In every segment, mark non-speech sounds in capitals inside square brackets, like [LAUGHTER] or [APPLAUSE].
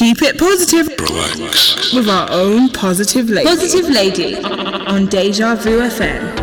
Keep it positive. Relax. With our own positive lady. Positive lady on Deja Vu FM.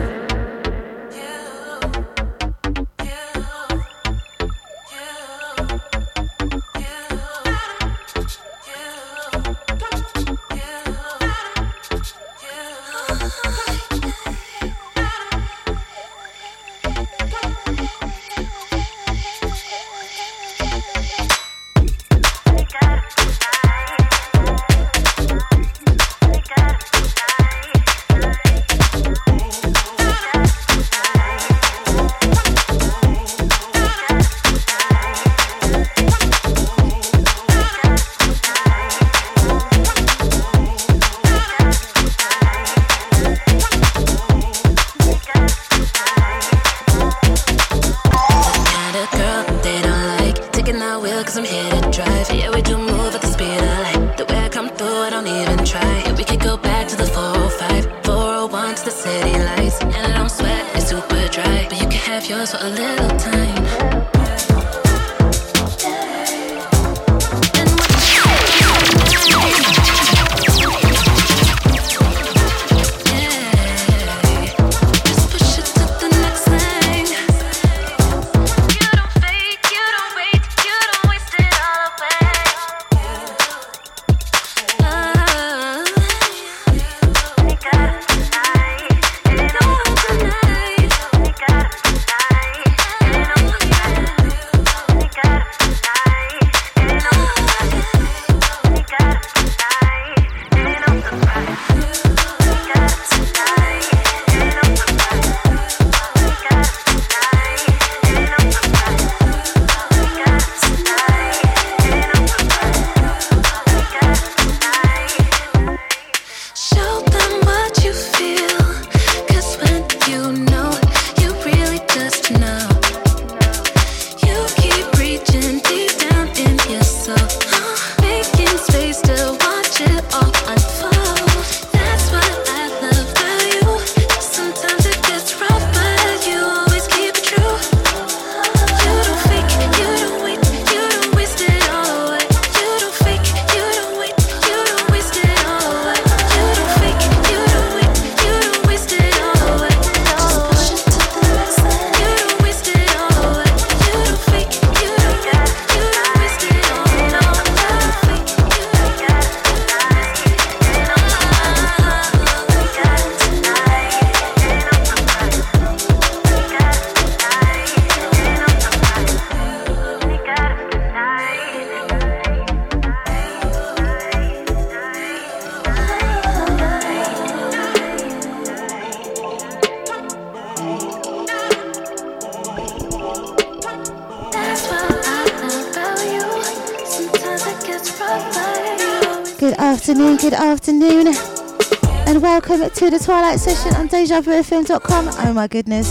To the Twilight Session on DejaVuFM.com. Oh my goodness.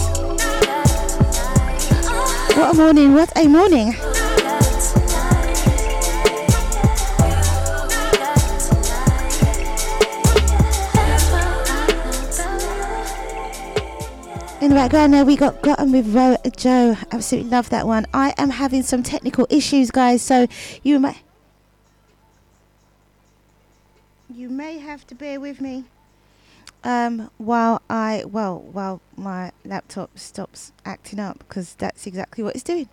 What a morning, what a morning. In the background there we got Gotten with Ro Joe. Absolutely love that one. I am having some technical issues guys so you might you may have to bear with me um, while I well while my laptop stops acting up because that's exactly what it's doing.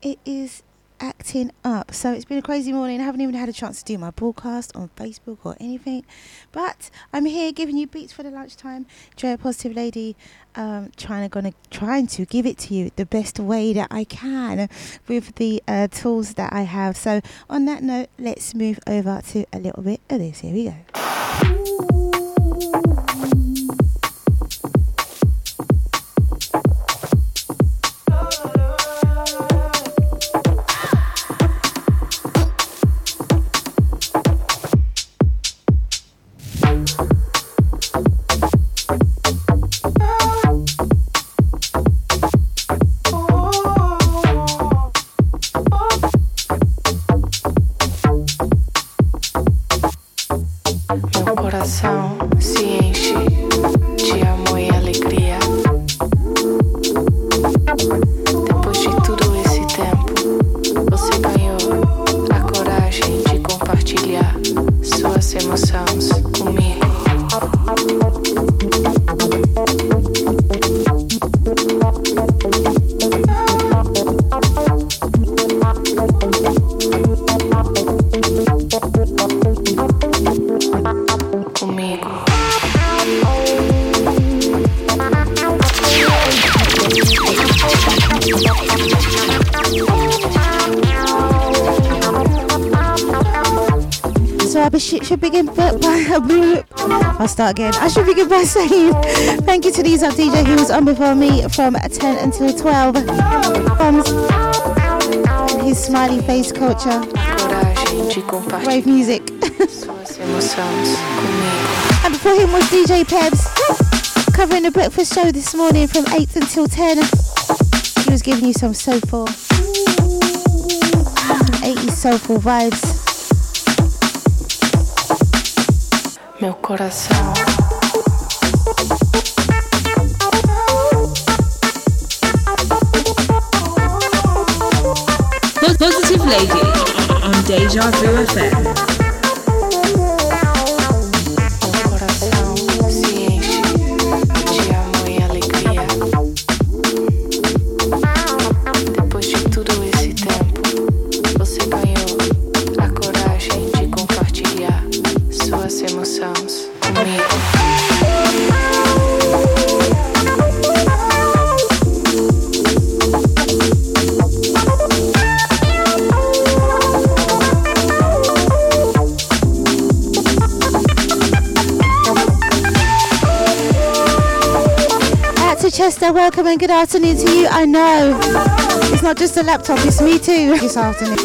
It is acting up. So it's been a crazy morning. I haven't even had a chance to do my broadcast on Facebook or anything. But I'm here giving you beats for the lunchtime. Joy Positive Lady, um, trying to gonna trying to give it to you the best way that I can with the uh, tools that I have. So on that note, let's move over to a little bit of this. Here we go. Start again. I should begin by saying thank you to these up DJ who was on before me from 10 until 12. From his smiley face culture. Wave music. [LAUGHS] and before him was DJ Pebs covering the breakfast show this morning from 8 until 10. He was giving you some soulful, 80s soulful vibes. Meu coração. Positive Lady on Deja Vu FM. Chester, welcome and good afternoon to you. I know it's not just a laptop, it's me too this afternoon.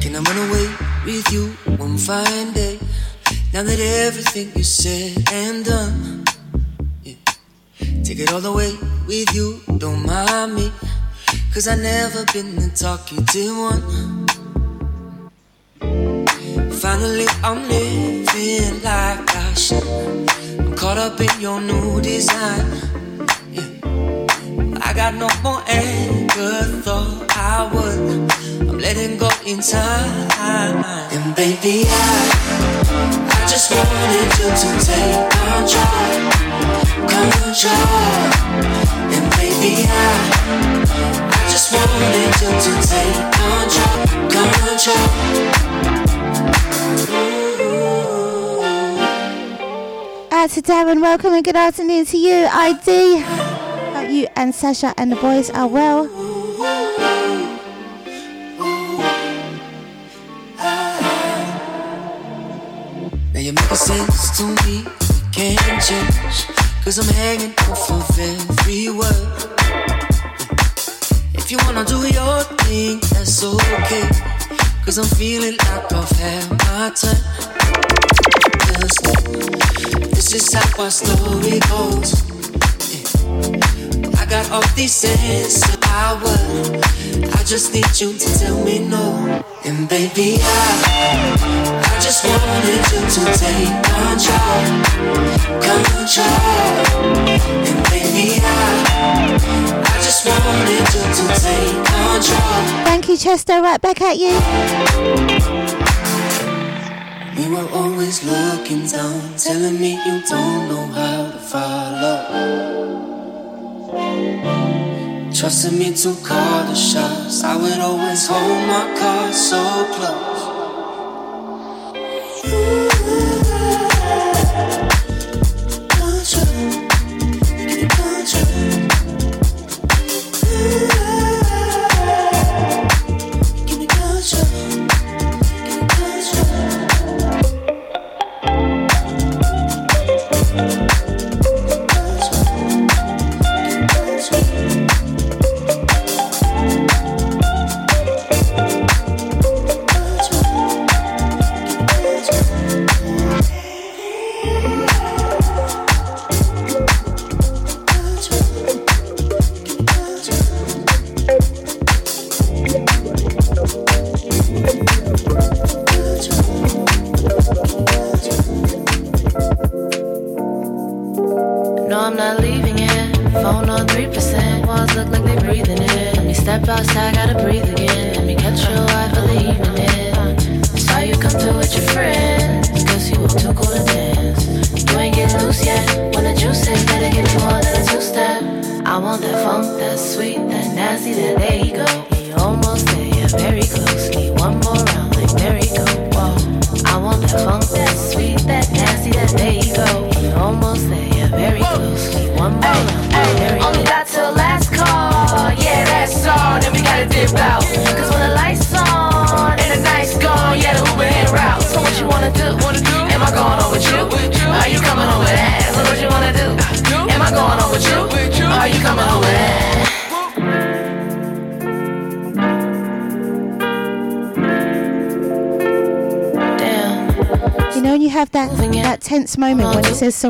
Can I run away with you one fine day? Now that everything you said and done, Cause I never been the talkative one. Finally, I'm living like I should. I'm caught up in your new design. Yeah. I got no more anger, thought I would. I'm letting go in time. And baby, I, I just wanted you to take control, control. And baby, I just wanted you to take control, control. Out to Darren, welcome and good afternoon to you. ID. Hope you and Sasha and the boys are well. Now you're making sense to me, we can't change. Cause I'm hanging off of every word. If you wanna do your thing, that's okay. Cause I'm feeling like I've had my time. this is how our story goes. I got all these answers power. I just need you to tell me no. And baby, I just wanted you to take control, control. And baby, I, I just wanted you to take control. Thank you, Chester. Right back at you. We were always looking down, telling me you don't know how to follow. Trusting me to call the shots. I would always hold my cards so close. Know,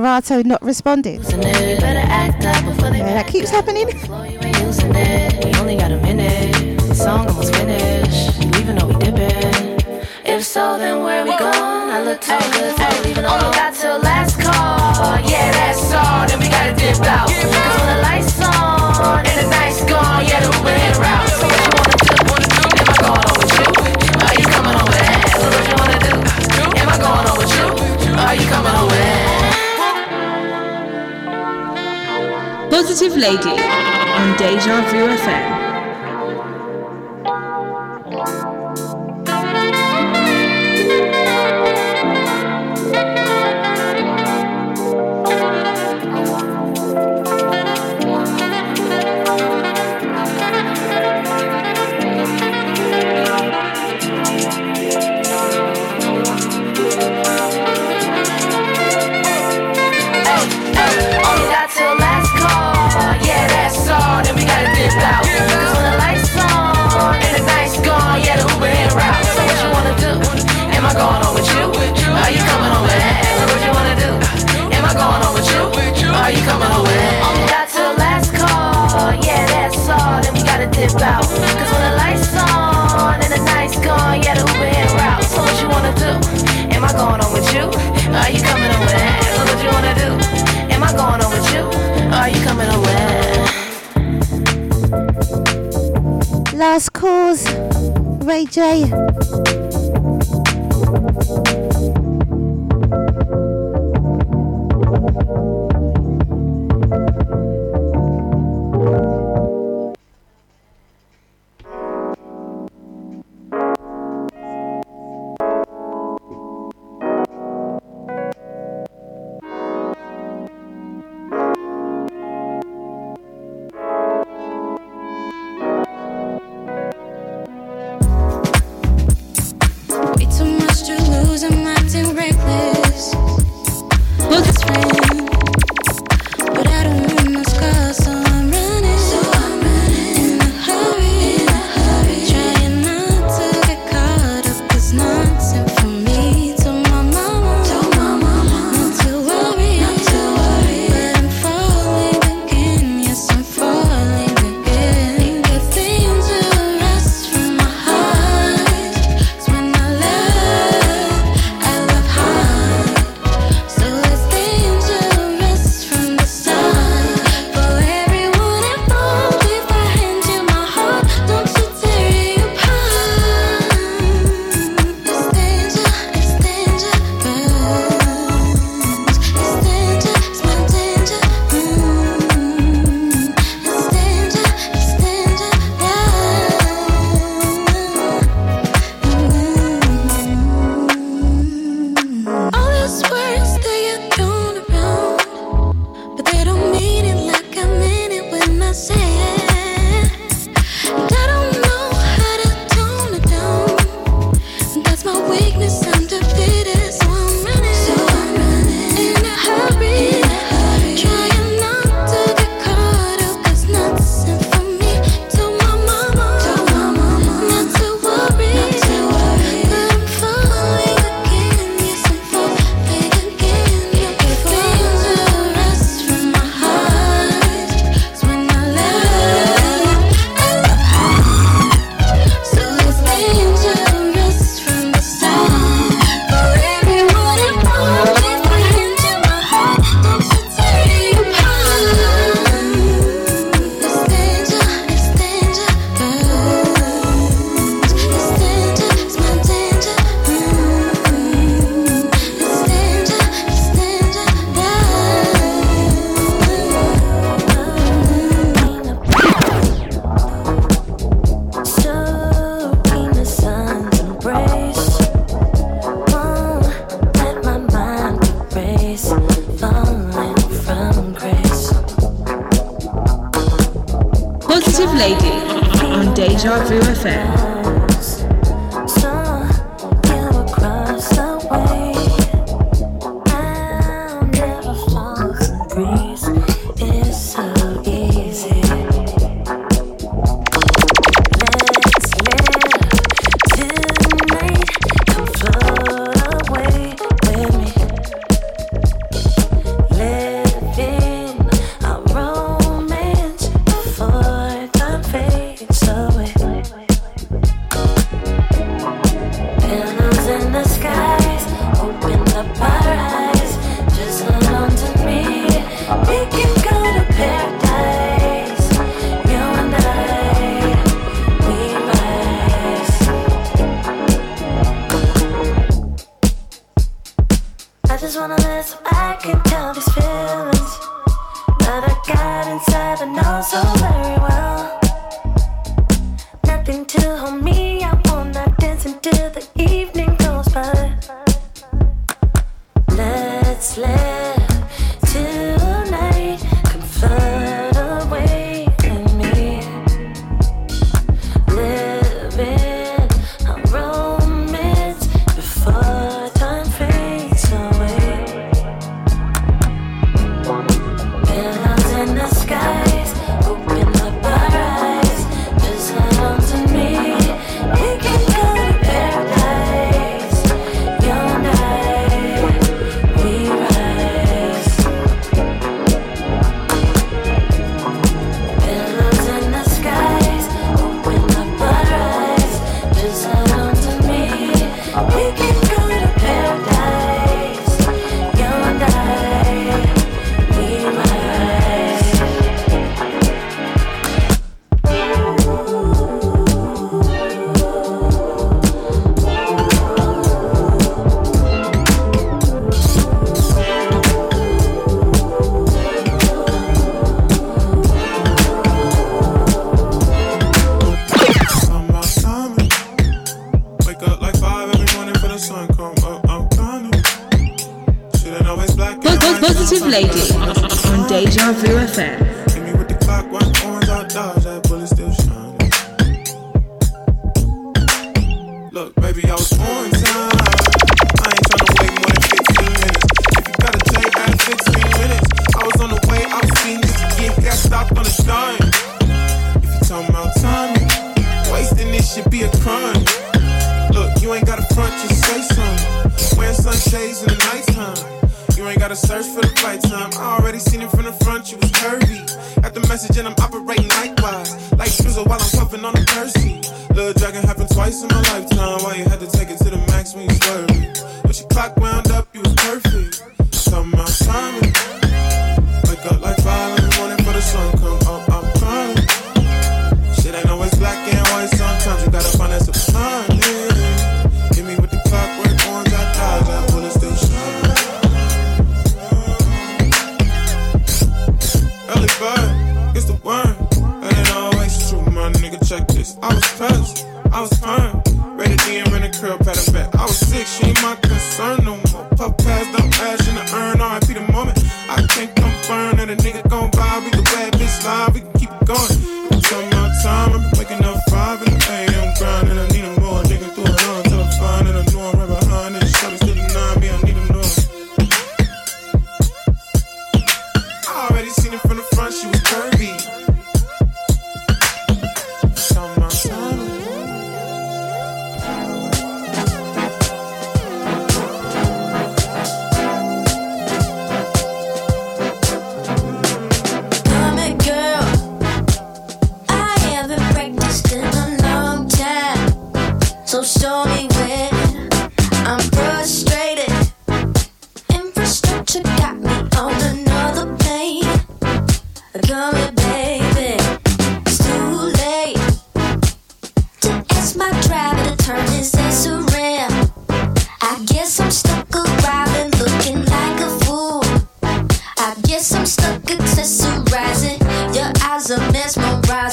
Serato not responding. Yeah, that keeps happening. If so, then where we going? I look good. Only got till last call. Yeah, that's all. Then we gotta dip out. Cause when the lights on and the night's gone, yeah, the Uber hit route. So what you wanna do? Am I going on with you? Are you coming over there? So what you wanna do? Am I going on with you? Are you coming over there? Positive Lady on Deja Vu FM.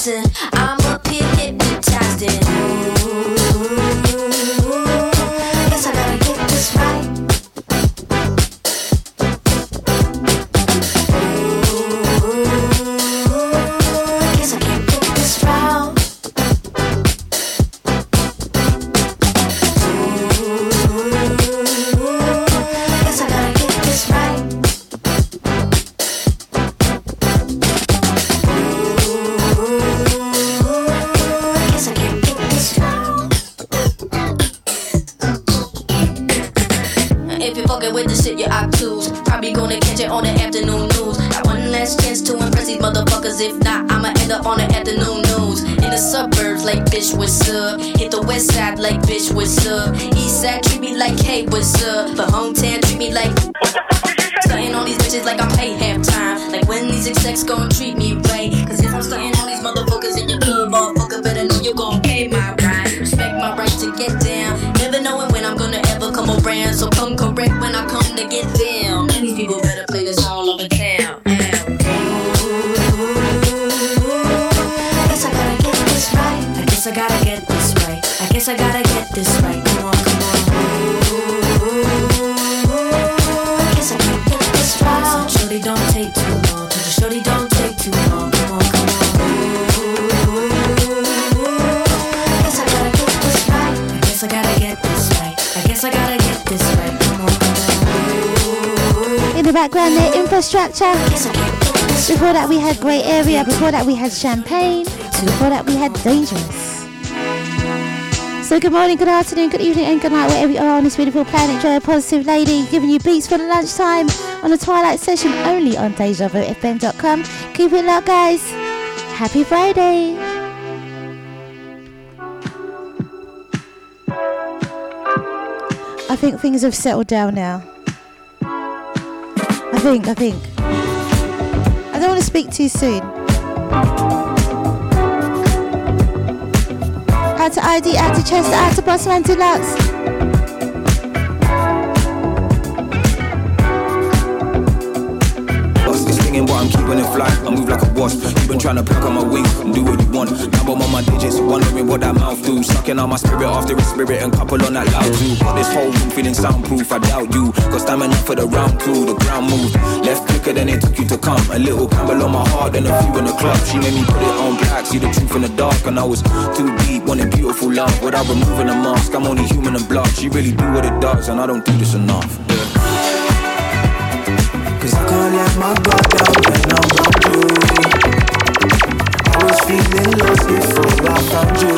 Mesmerizing. That we had Grey Area. Before that we had Champagne. And before that we had Dangerous. So good morning, good afternoon, good evening, and good night wherever you are on this beautiful planet. Joy, a positive lady, giving you beats for the lunchtime on a Twilight Session only on DejaVuFM.com. Keep it locked, guys. Happy Friday. I think things have settled down now. I think, I think. I to speak too soon. Out to ID, out to Chester, out to Bossman Deluxe. Mouth. Sucking on my spirit after a spirit and couple on that loud too. Got this whole room feeling soundproof. I doubt you. Got stamina for the round two. The ground move left quicker than it took you to come. A little Campbell on my heart and a few in the club. She made me put it on black, see the truth in the dark. And I was too deep, wanting beautiful love without removing the mask. I'm only human and blood. She really do what it does, and I don't do this enough. Cause I can't let my guard down when I'm around you. Was feeling lost before I found you.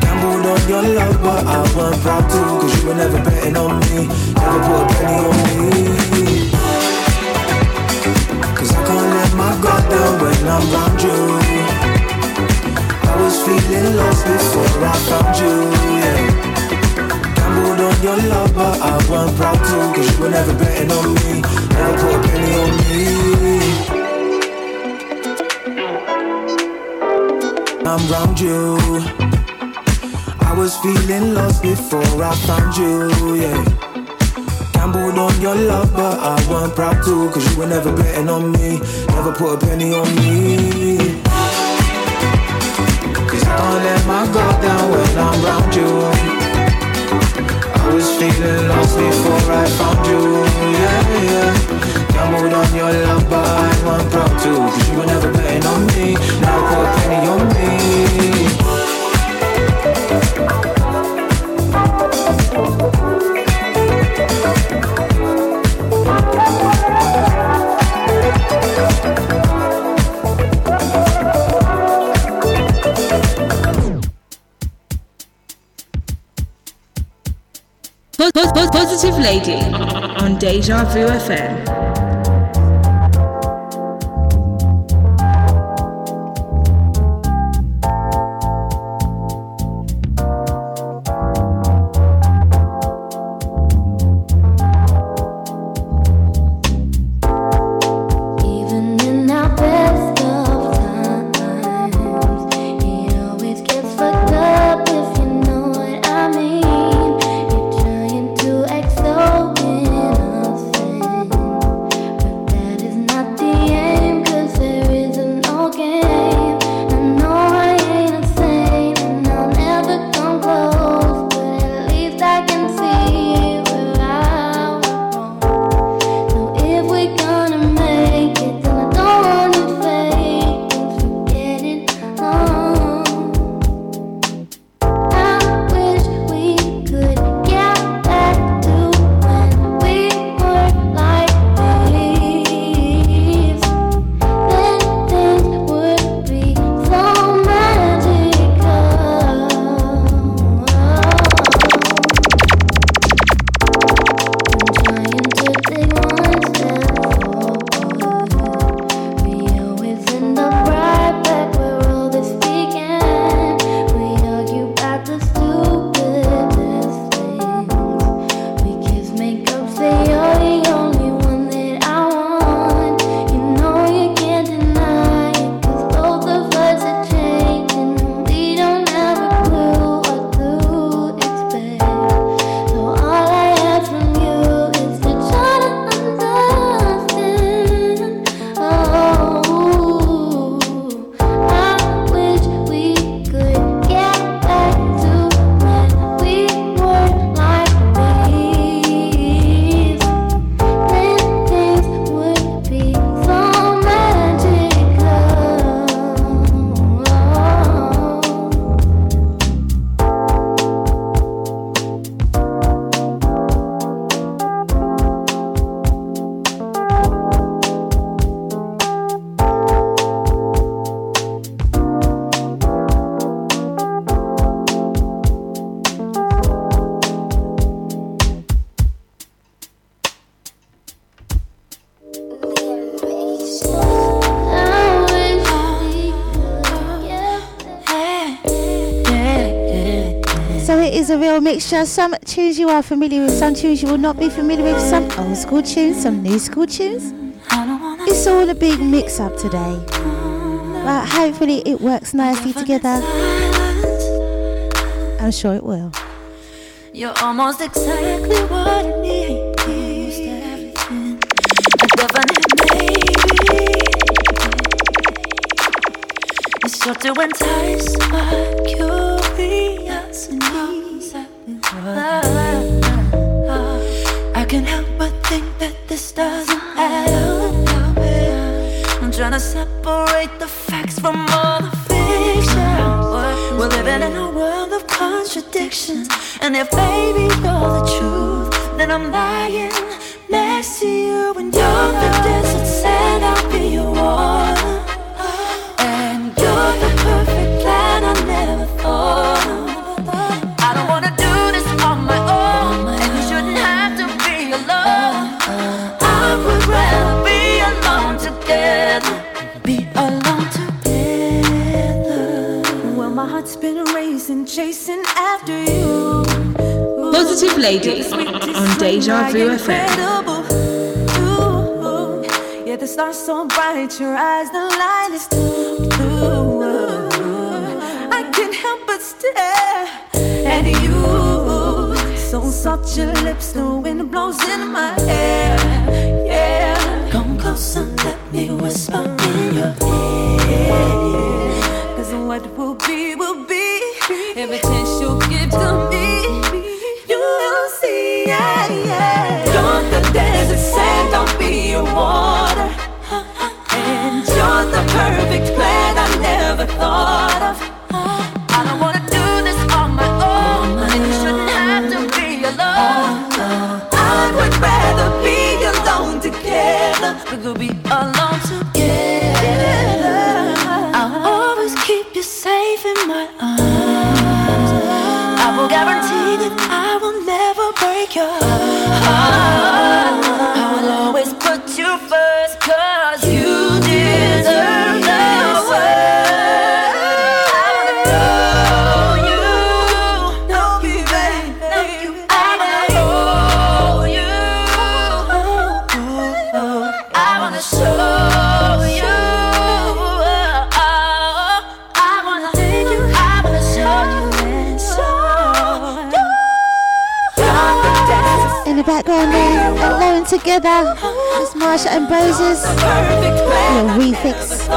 Gambled on your love, but I wasn't proud to. Cause you were never betting on me, never put a penny on me. Cause I can't let my guard down when I'm around you. I was feeling lost before I found you. Gambled on your love, but I wasn't proud to. Cause you were never betting on me, never put a penny on me. I'm round you. I was feeling lost before I found you, yeah. Gambled on your love, but I wasn't proud to. Cause you were never betting on me, never put a penny on me. Cause I can't let my guard down when I'm round you. I was feeling lost before I found you, yeah, yeah. Gambled on your. Cause you were never betting on me, never put penny on me. Pos- pos- pos- Positive Lady on Deja Vu FM. soul mixture. Some tunes you are familiar with, some tunes you will not be familiar with, some old school tunes, some new school tunes. It's all a big mix up today. But hopefully it works nicely together. I'm sure it will. You're almost exactly what I need. It's sure to entice my curiosity. I can't help but think that this doesn't add up. I'm trying to separate the facts from all the fiction. We're living in a world of contradictions, and if baby you're the truth, then I'm lying messy. chasing after you. Positive lady on Deja Vu FM. Yeah, the stars so bright, your eyes, the light is blue. I can't help but stare at you. So soft your lips, the wind blows in my hair. Yeah, come let me whisper. together as Marsha Ambrosius. A refix.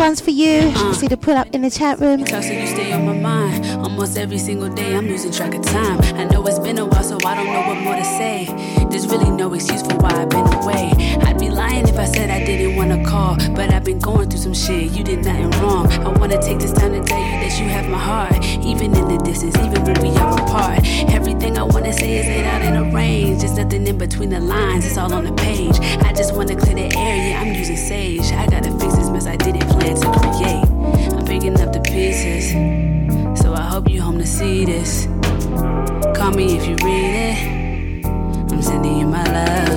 One's for you. Uh. See the pull up in the chat room. Talk you stay on my mind. Almost every single day, I'm losing track of time. I know it's been a while, so I don't know what more to say. There's really no excuse for why I've been away. I'd be lying if I said I didn't wanna call, but I've been going through some shit. You did nothing wrong. I wanna take this time to tell you that you have my heart, even in the distance, even when we are apart. Everything I wanna say is laid out in a range. There's nothing in between the lines. It's all on the page. I just wanna clear the air. Yeah, I'm using sage. I gotta fix this mess I didn't plan to create. I'm picking up the pieces. So I hope you home to see this. Call me if you read it. I'm sending you my love,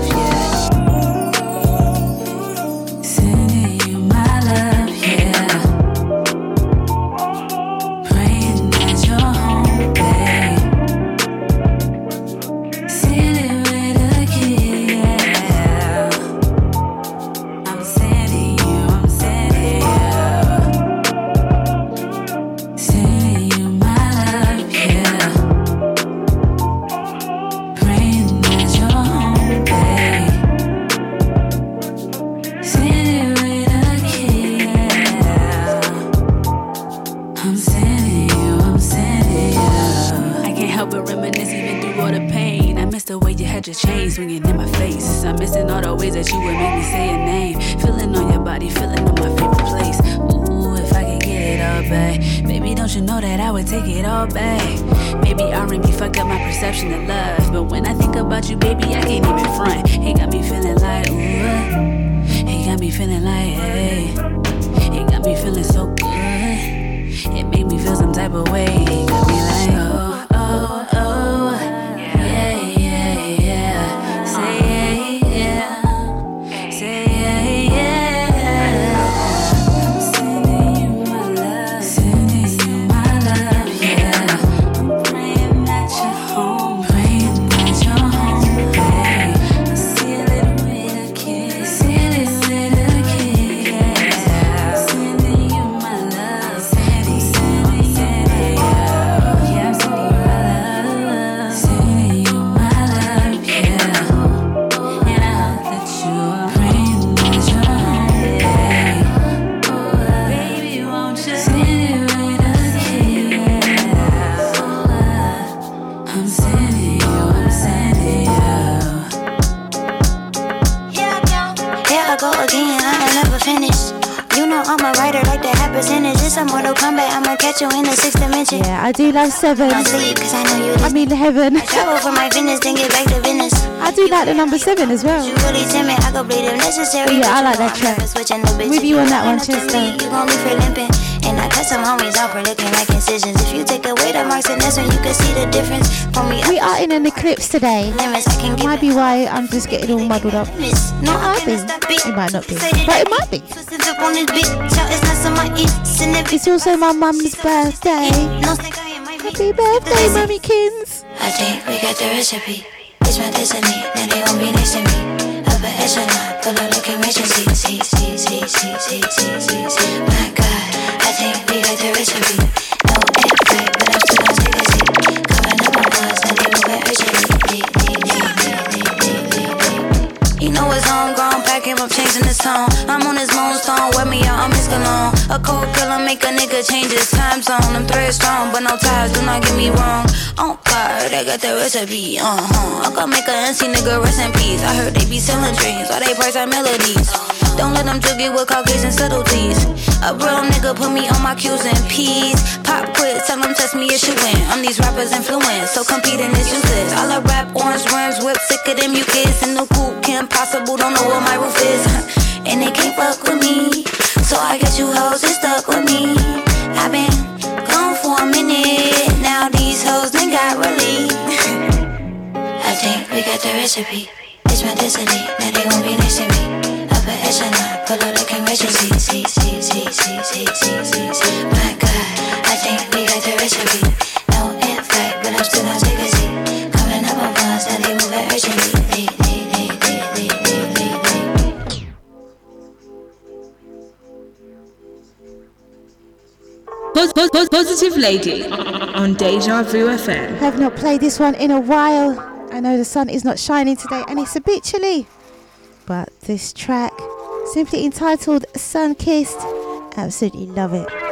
chain swinging in my face. I'm missing all the ways that you would make me say a name. Feeling on your body, feeling on my favorite place. Ooh, if I could get it all back. Baby, don't you know that I would take it all back? Maybe R&B fucked up my perception of love. But when I think about you, baby, I can't even front. It got me feeling like, ooh. It got me feeling like, hey. It got me feeling so good. It made me feel some type of way. It got me like, oh, I do love seven. Sleep, I I mean heaven. Travel for my fitness, then get back to business. I do like the number seven as well. You really timid, I go bleed if necessary. Yeah, I like that track. never switching the bitch. With you on that one, Chester. me, You gon' leave for limping. And I cut some homies out for looking like incisions. If you take away the marks, then that's when you can see the difference. For me, We are in an eclipse today. I It might be why I'm just getting all muddled up. No, It might be. It might not be. But it might be. Twisted up on this beat, shout it's not some my eats. And if It's also my mum's birthday. Happy birthday, Mummy Kins. I think we got the recipe. Nigga change his time zone. I'm thread strong, but no ties, do not get me wrong. On God, I got the recipe, uh huh. I can make a NC nigga rest in peace. I heard they be selling dreams, why they price our melodies. Don't let them jug it with Caucasian subtleties. A real nigga put me on my Q's and P's. Pop quit, tell them test me, it's you win. I'm these rappers' influence, so competing is useless. All I rap, orange rims, whip, sicker than mucus. In the coop, Kim Possible, don't know what my roof is. [LAUGHS] And they can't fuck with me. So I guess you hoes is stuck with me. I've been gone for a minute. Now these hoes done got relief. [LAUGHS] I think we got the recipe. It's my destiny. Now they won't be next to me. Upper echelon. Pull up the rich see, see, see, see, see, see, see, see, see. My God. I think we got the recipe. No in fight, but I'm still on secrecy. Coming up on funds. Now they move urgently. Positive Lady on Deja Vu FM. I've not played this one in a while. I know the sun is not shining today and it's a bit chilly. But this track, simply entitled Sun Kissed, absolutely love it.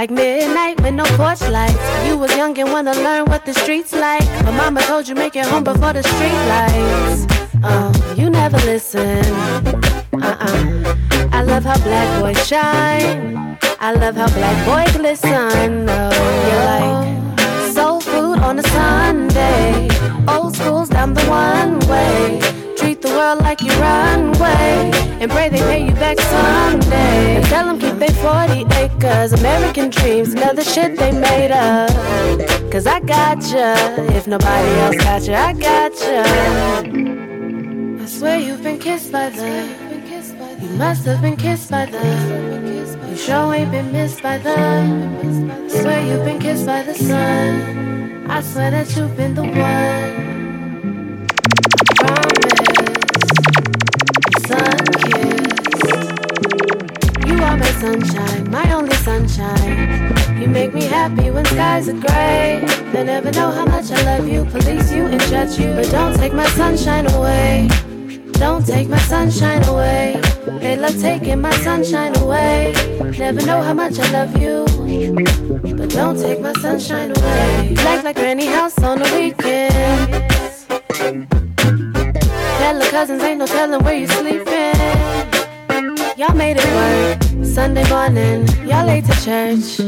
Like midnight with no porch lights. You was young and wanna learn what the streets like. But mama told you make it home before the street lights. Uh, you never listen. Uh-uh. I love how black boys shine. I love how black boy glisten. Oh, you like soul food on a Sunday. Old school's down the one way. World like your runway. And pray they pay you back someday. And tell them keep they 40 acres. American dreams, another shit they made up. Cause I gotcha. If nobody else got you, I gotcha. I swear you've been kissed by the. You must have been kissed by the. You sure ain't been missed by the. I swear you've been kissed by the sun. I swear that you've been the one. Sun sunshine, my only sunshine. You make me happy when skies are gray. They never know how much I love you, police you and judge you. But don't take my sunshine away. Don't take my sunshine away. They love taking my sunshine away. Never know how much I love you. But don't take my sunshine away. Like like granny house on the weekend. Tell the cousins ain't no telling where you sleeping. Y'all made it work. Sunday morning, y'all late to church.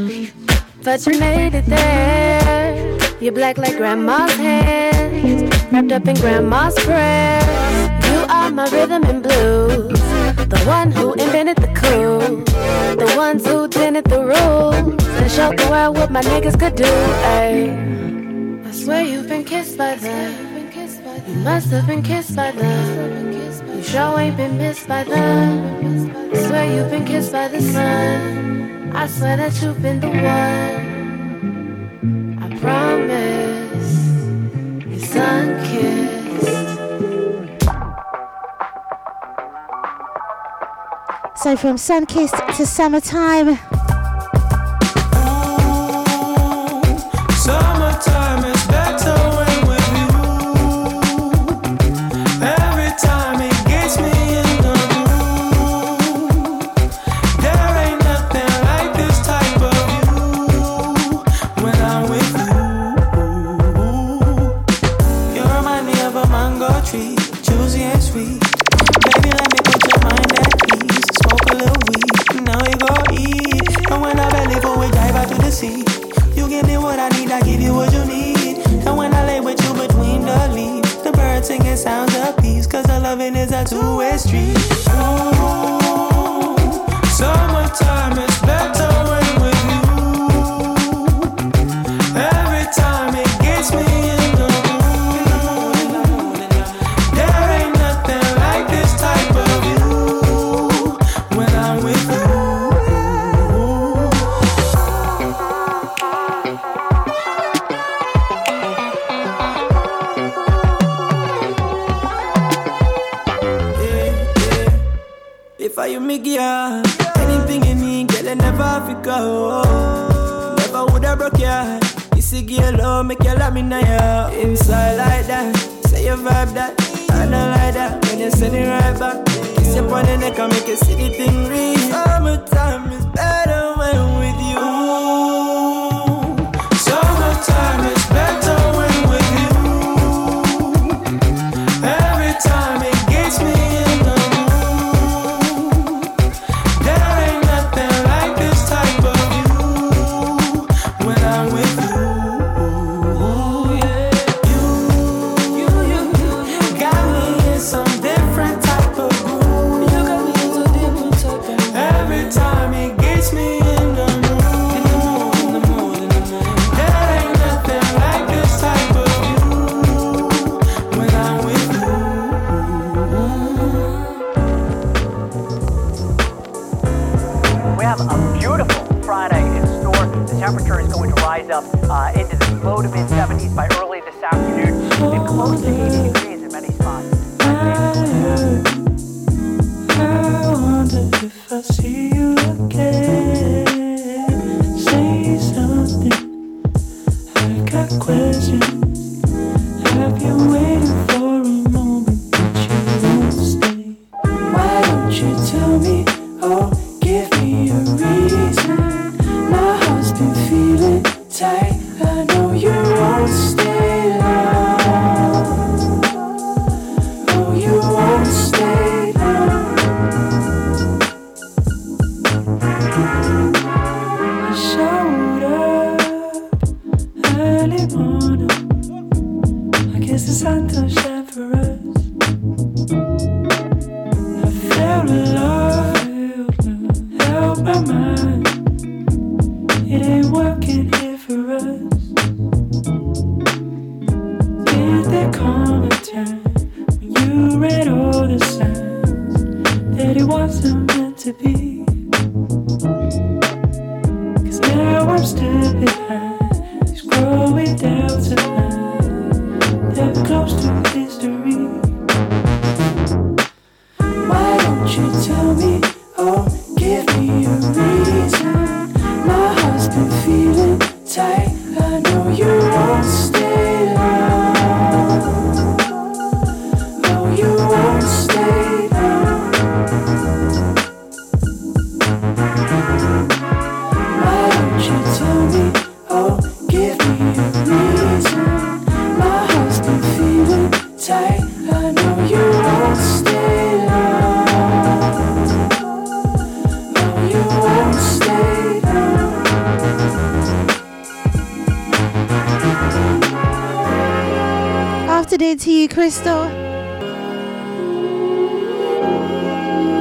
But you made it there. You're black like grandma's hands, wrapped up in grandma's prayers. You are my rhythm and blues. The one who invented the cool. The ones who tinted the rules. And showed the world what my niggas could do. Ay. I swear you've been kissed by the. You must have been kissed by the. You sure ain't been missed by the. I swear you've been kissed by the sun. I swear that you've been the one. I promise. Your sun kissed. So from sun kissed to. Summertime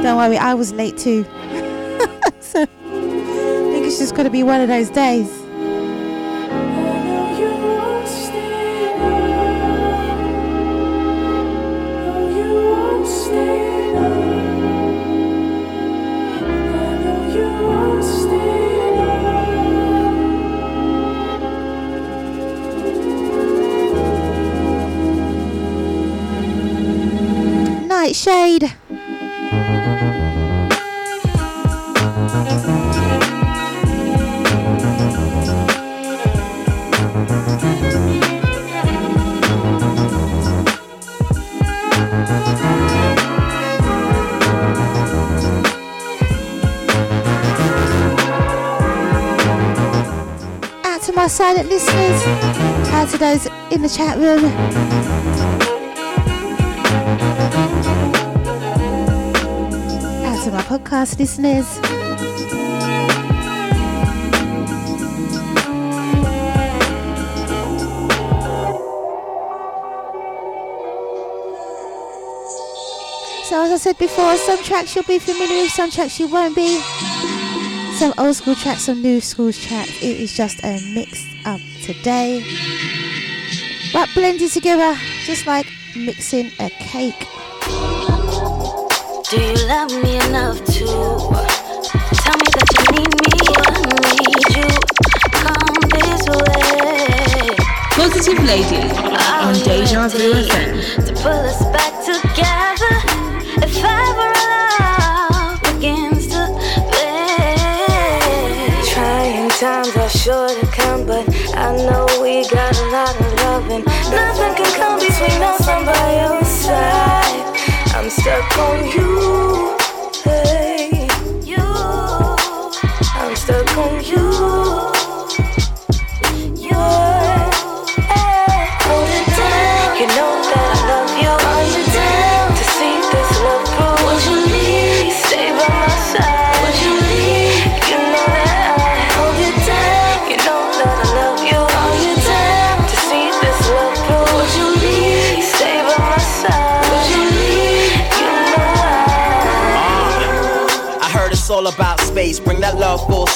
Don't worry, I was late too. [LAUGHS] so, I think it's just gonna be one of those days. Nightshade. My silent listeners, out to those in the chat room. Out to my podcast listeners. So as I said before, some tracks you'll be familiar with, some tracks you won't be. Some old school tracks, some new school tracks. It is just a mix up today. But blended together, just like mixing a cake. Do you love me enough to uh, tell me that you need me? I need you. Come this way. Positive Lady on Deja Vu FM. To pull us back together. If ever Stuck on you.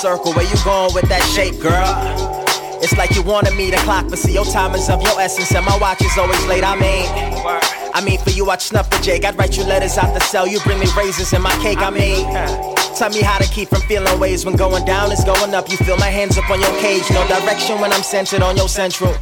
Circle. Where you going with that shape, girl? It's like you wanted me to clock, but see your time is of your essence, and my watch is always late. I mean, I mean for you, I'd snuff the Jake. I'd write you letters out the cell. You bring me raisins in my cake. I mean, Tell me how to keep from feeling ways when going down is going up. You feel my hands up on your cage, no direction when I'm centered on your central.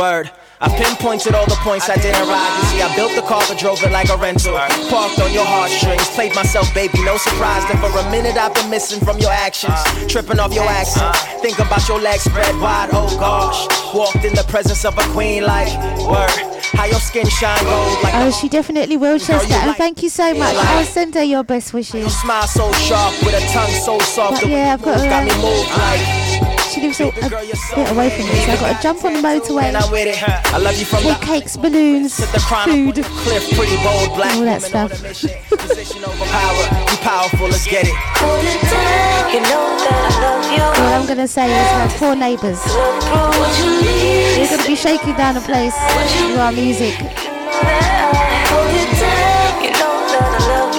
Word. I pinpointed all the points I didn't ride. You see, I built the car but drove it like a rental. Parked on your heartstrings, played myself, baby, no surprise. Then for a minute I've been missing from your actions, tripping off your accent. Think about your legs spread wide, oh gosh. Walked in the presence of a queen like word. How your skin shine gold like Oh, she definitely will, Chester. And thank you so much. I'll send her your best wishes. smile so sharp with a tongue so soft. But yeah, I've got got me moved like. A, a bit away from me, so I've got to jump on the motorway. The cakes, balloons, food, all that stuff. powerful, let's get it. You know. All I'm gonna say is my poor neighbours. You're gonna be shaking down the place with our music. You know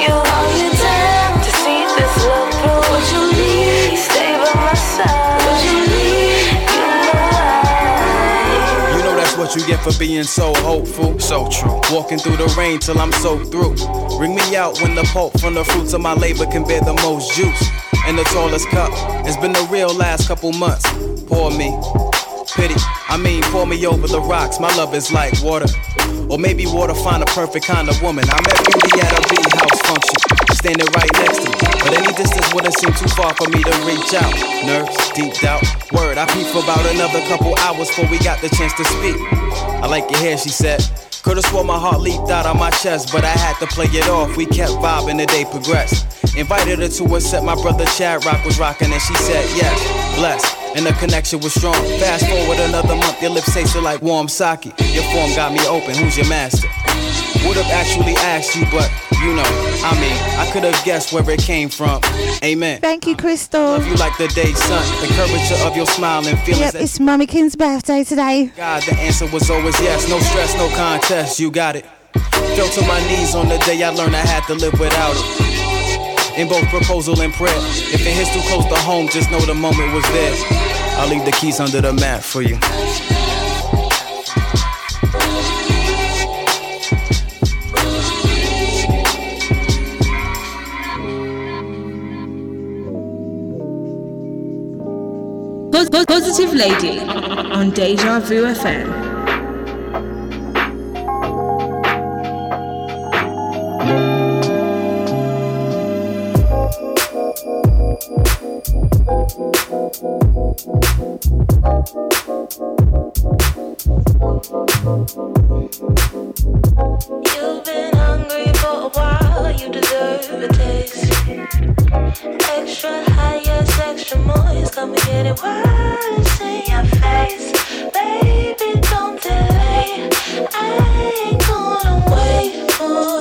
what you get for being so hopeful. So true. Walking through the rain till I'm soaked through. Bring me out when the pulp from the fruits of my labor can bear the most juice. In the tallest cup. It's been the real last couple months. Pour me. Pity, I mean, pour me over the rocks. My love is like water. Or maybe water find a perfect kind of woman. I met Beauty at a bee house function, standing right next to me. But any distance wouldn't seem too far for me to reach out. Nerves, deep doubt, word. I peeped for about another couple hours before we got the chance to speak. I like your hair, she said. Could've swore my heart leaped out of my chest, but I had to play it off. We kept vibing, the day progressed. Invited her to a set my brother Chad Rock was rocking, and she said yes, blessed. And the connection was strong. Fast forward another month, your lips tasted like warm sake. Your form got me open, who's your master? Would've actually asked you, but you know, I mean, I could've guessed where it came from. Amen. Thank you, Crystal. Love you like the day sun, the curvature of your smile and feelings Yep, it's Mummy Kin's birthday today. God, the answer was always yes. No stress, no contest, you got it. Fell to my knees on the day I learned I had to live without it. In both proposal and prayer. If it hits too close to home, just know the moment was there. I'll leave the keys under the mat for you. Positive Lady on Deja Vu FM. You've ain't gonna wait for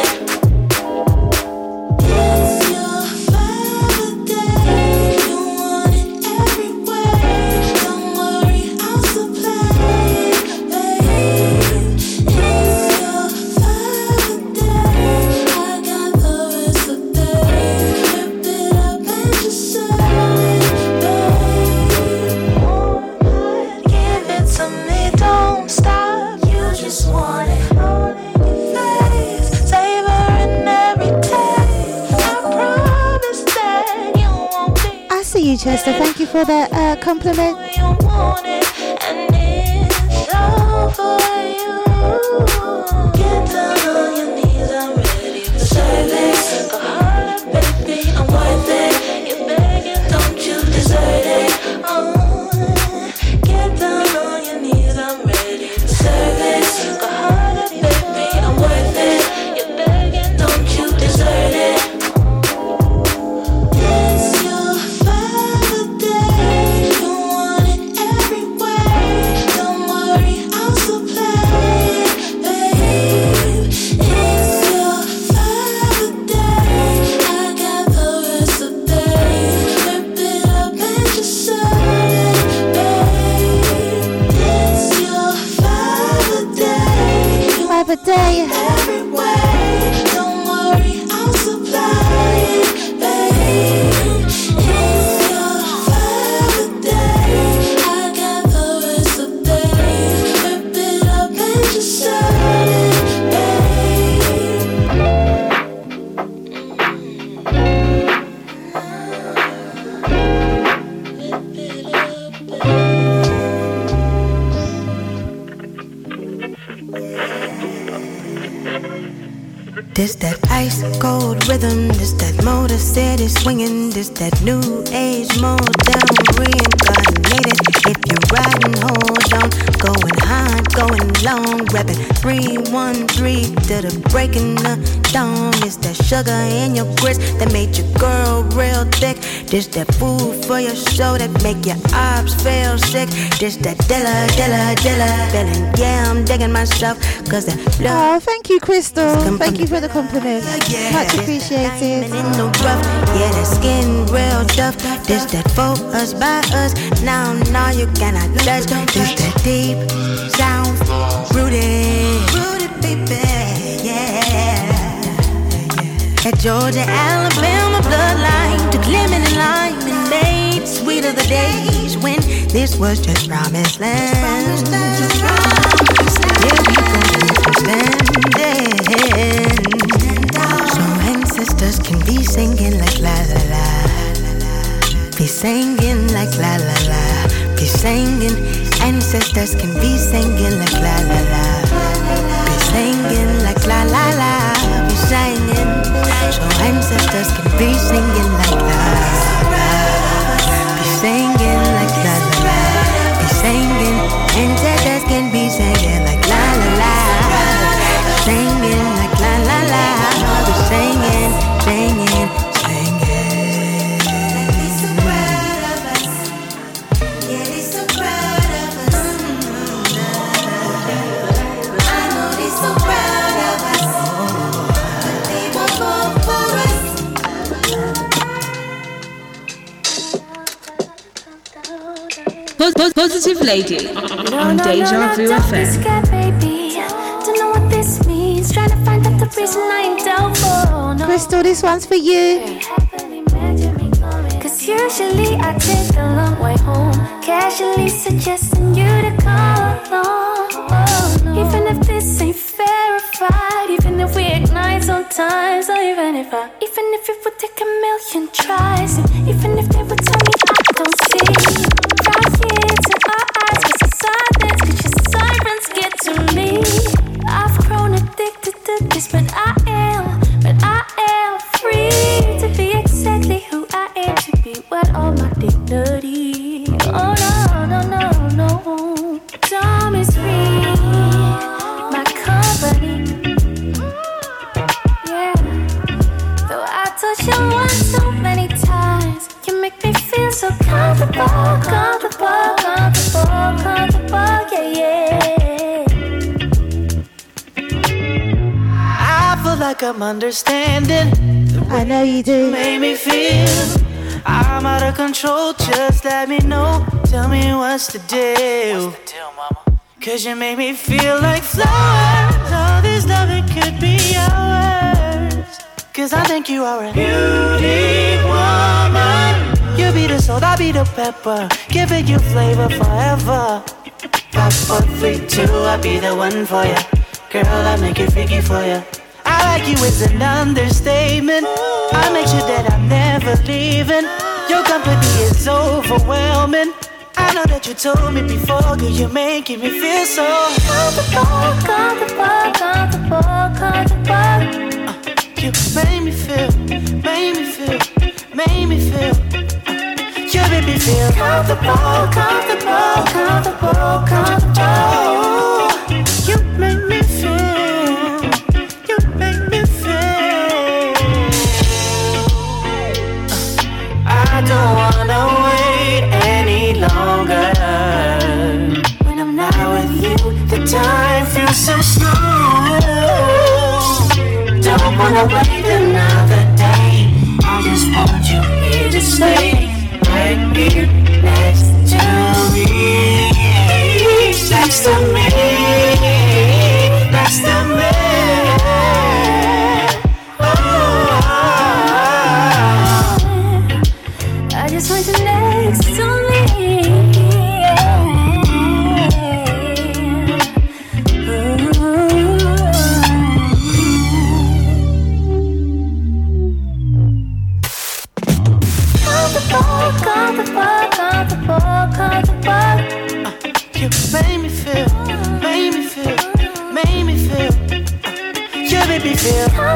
Chester. Thank you for the uh, compliment. It, rapping 313 to the breaking of dawn. It's that sugar in your grits that made your girl real thick. This that food for your soul that make your ops feel sick. This that Dilla, Dilla, Dilla, feeling, yeah, I'm digging myself, cause that Oh, thank you, Crystal. Thank you for the compliment. Much appreciated. in the rough. Yeah, that skin real tough. This that for us by us. Now, now you cannot touch. This that deep sound That Georgia, Alabama bloodline took lemon and lime and made sweeter the days when this was just promised land. Yeah, we gon' standing. So ancestors can be singing like la la la. Be singing like la la la. Be singing. Ancestors can be singing like la la la. Be singing like la la la. So ancestors can be singing like la. Be singing like la. Be singing. Ancestors Positive Lady on Deja Vu be FM. scared, baby. Don't know what this means. Trying to find out the reason I ain't doubtful. No. Crystal, this one's for you. Cause usually I take the long way home. Casually suggesting you to come along. Oh. Even if this ain't verified, even if we ignite sometimes, or even if I, even if it would take a million tries, even if understanding. I know you do. Make me feel I'm out of control. Just let me know. Tell me what's the deal. What's the deal, Cause you make me feel like flowers. All this loving could be ours. Cause I think you are a beauty woman. You be the salt, I be the pepper. Giving you flavor forever. Five, four, three, two, I'll be the one for ya. Girl, I make it freaky for ya. I like you is an understatement. I make sure that I'm never leaving. Your company is overwhelming. I know that you told me before, girl, you're making me feel so comfortable, comfortable, comfortable, comfortable. You made me feel, made me feel, made me feel. Uh, you made me feel comfortable, comfortable, comfortable, comfortable. Time feels so slow. Don't wanna wait another day. I just want you here to stay. Right here. Next to me. Next to me.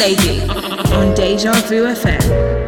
Lady on Deja Vu FM.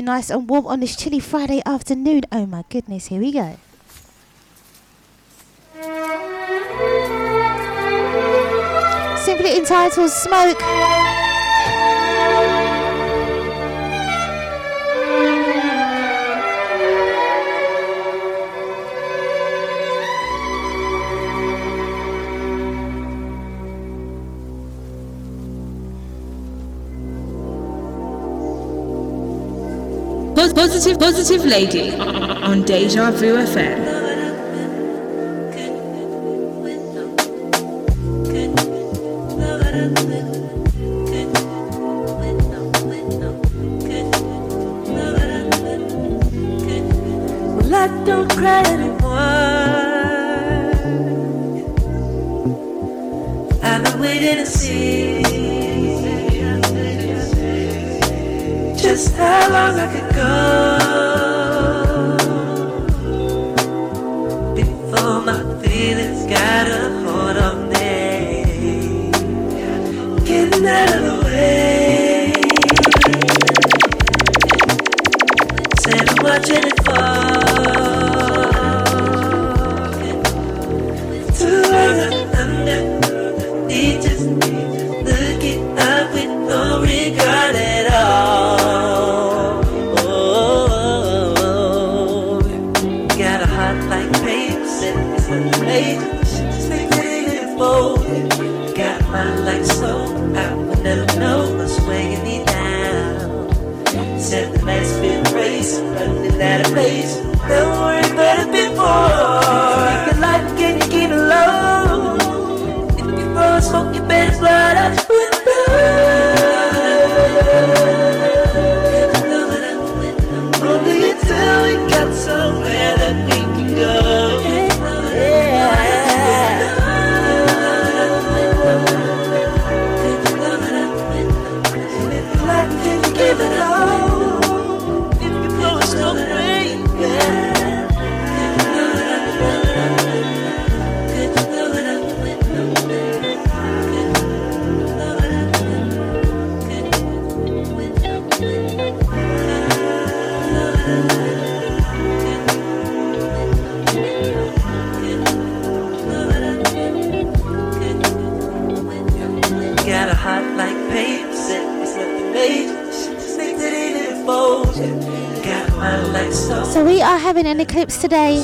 you nice and warm on this chilly Friday afternoon. Oh my goodness, here we go. Simply entitled Smoke. Positive, positive lady on Deja Vu FM. Today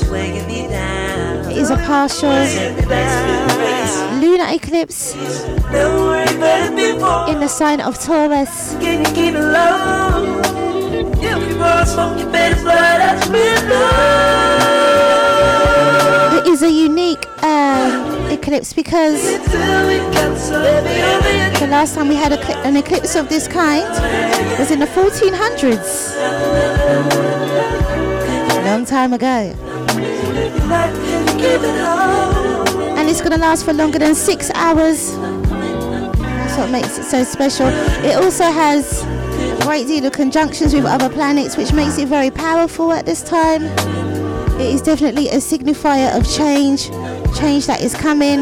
is a partial lunar eclipse in the sign of Taurus. It is a unique um, eclipse because the last time we had an eclipse of this kind was in the 1400s long time ago. And it's gonna last for longer than six hours. That's what makes it so special. It also has a great deal of conjunctions with other planets, which makes it very powerful at this time. It is definitely a signifier of change, change that is coming.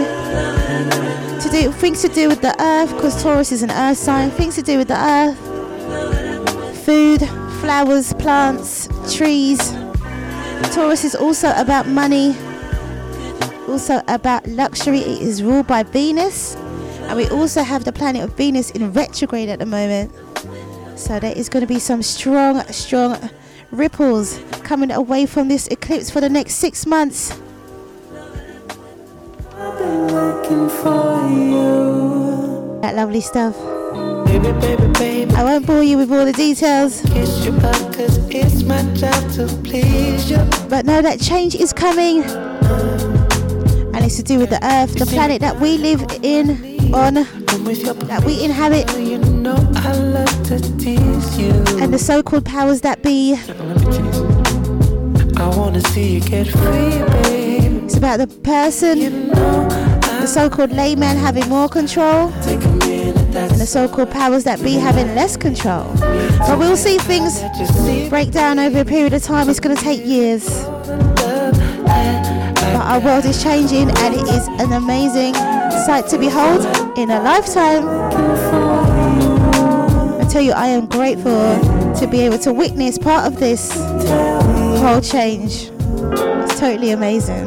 To do things to do with the earth, because Taurus is an earth sign, things to do with the earth, food, flowers, plants, trees, Taurus is also about money, also about luxury. It is ruled by Venus, and we also have the planet of Venus in retrograde at the moment. So there is going to be some strong, strong ripples coming away from this eclipse for the next six months. That lovely stuff. I won't bore you with all the details. But know that change is coming. And it's to do with the earth, the planet that we live in, on, that we inhabit. And the so called powers that be. I wanna see you get free, babe. It's about the person, the so called layman having more control, the so called powers that be having less control. But we'll see things break down over a period of time. It's going to take years. But our world is changing, and it is an amazing sight to behold in a lifetime. I tell you, I am grateful to be able to witness part of this whole change. It's totally amazing.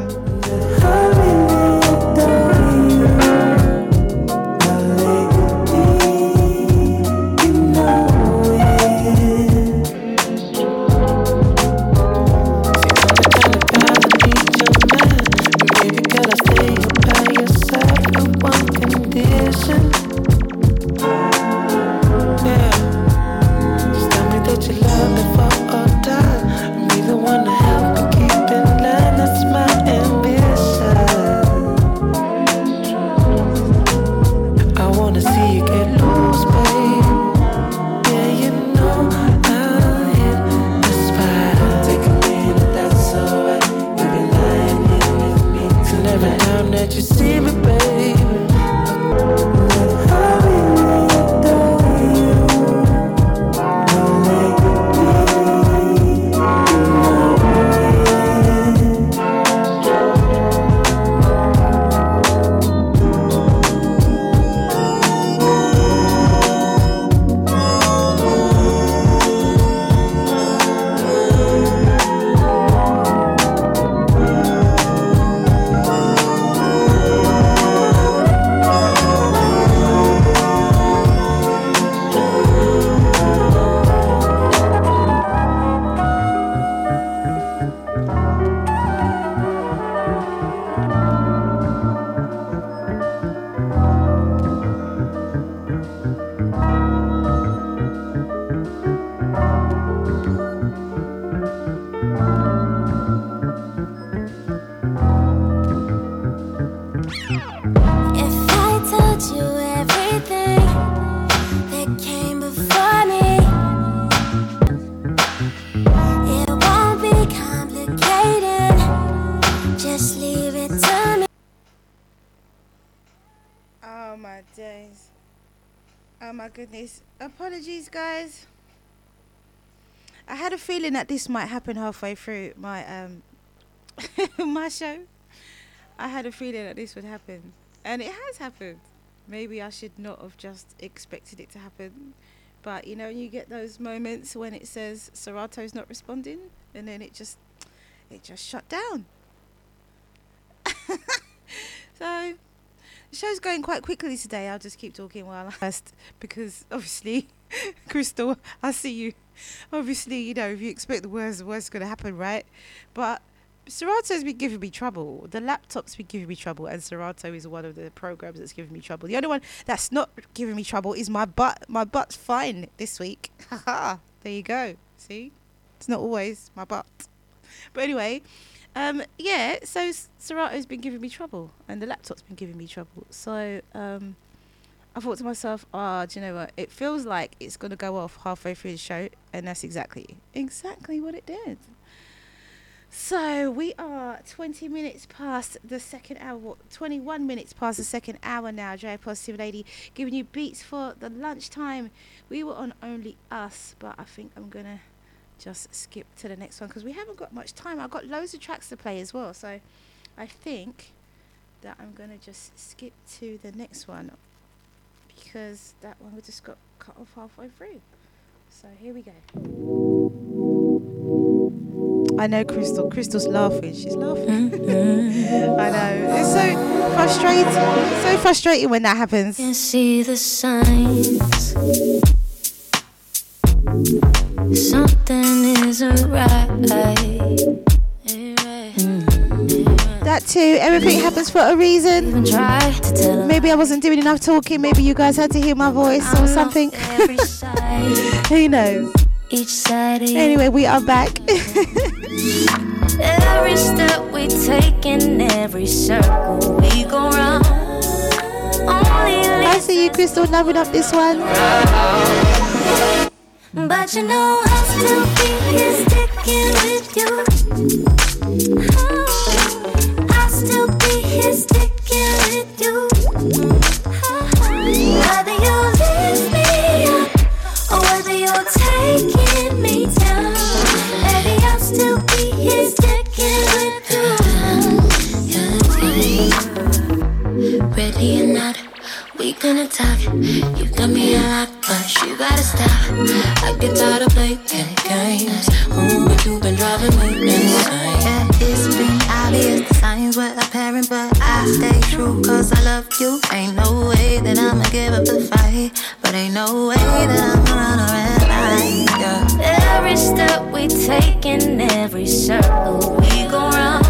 Goodness. Apologies, guys. I had a feeling that this might happen halfway through my um [LAUGHS] my show. I had a feeling that this would happen, and it has happened. Maybe I should not have just expected it to happen, but you know, you get those moments when it says Serato's not responding, and then it just it just shut down. [LAUGHS] so the show's going quite quickly today. I'll just keep talking while I first because obviously, [LAUGHS] Crystal, I see you. Obviously, you know, if you expect the worst, the worst is going to happen, right? But Serato's been giving me trouble. The laptop's been giving me trouble, and Serato is one of the programs that's giving me trouble. The only one that's not giving me trouble is my butt. My butt's fine this week. [LAUGHS] Haha. there you go. See, it's not always my butt. But anyway, um, yeah. So Serato's been giving me trouble, and the laptop's been giving me trouble. So um, I thought to myself, ah, do you know what? It feels like it's gonna go off halfway through the show, and that's exactly exactly what it did. So we are 20 minutes past the second hour, what, 21 minutes past the second hour now. J Positive Lady giving you beats for the lunchtime. We were on Only Us, but I think I'm gonna just skip to the next one because we haven't got much time. I've got loads of tracks to play as well, so I think that I'm gonna just skip to the next one because that one we just got cut off halfway through. So here we go. I know Crystal. Crystal's laughing. She's laughing. [LAUGHS] I know. It's so frustrating. So frustrating when that happens. Can see the signs. Everything happens for a reason. Maybe I wasn't doing enough talking. Maybe you guys had to hear my voice or something. [LAUGHS] Who knows? Each side of you. Anyway, we are back. [LAUGHS] Every step we take in every circle we go round. I see you, Crystal, loving up this one. But you know I'll still be here sticking with you. Oh, I'll still be here sticking with you. Whether you lift me up or whether you're taking me down, baby, I'll still be here sticking with you. Ready or not, we gonna talk. You got me a you gotta stop. I get tired of playing games. Ooh, but you've been driving me insane. Yeah, it's been obvious, the signs were apparent, but I stay true cause I love you. Ain't no way that I'ma give up the fight, but ain't no way that I'ma run a red light. Yeah. Every step we take in every circle we go round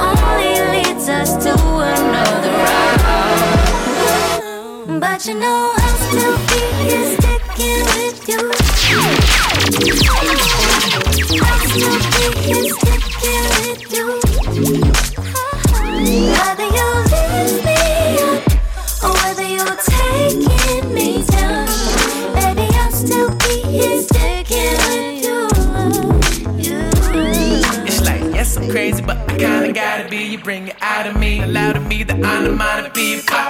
only leads us to another round. But you know I'll still be here sticking with you. I'll still be here sticking with you. Whether you lift me up or whether you're taking me down, baby, I'll still be here sticking with you. It's like, yes, I'm crazy, but I kinda gotta be. You bring it out of me, allow to me that I'm mind to be pop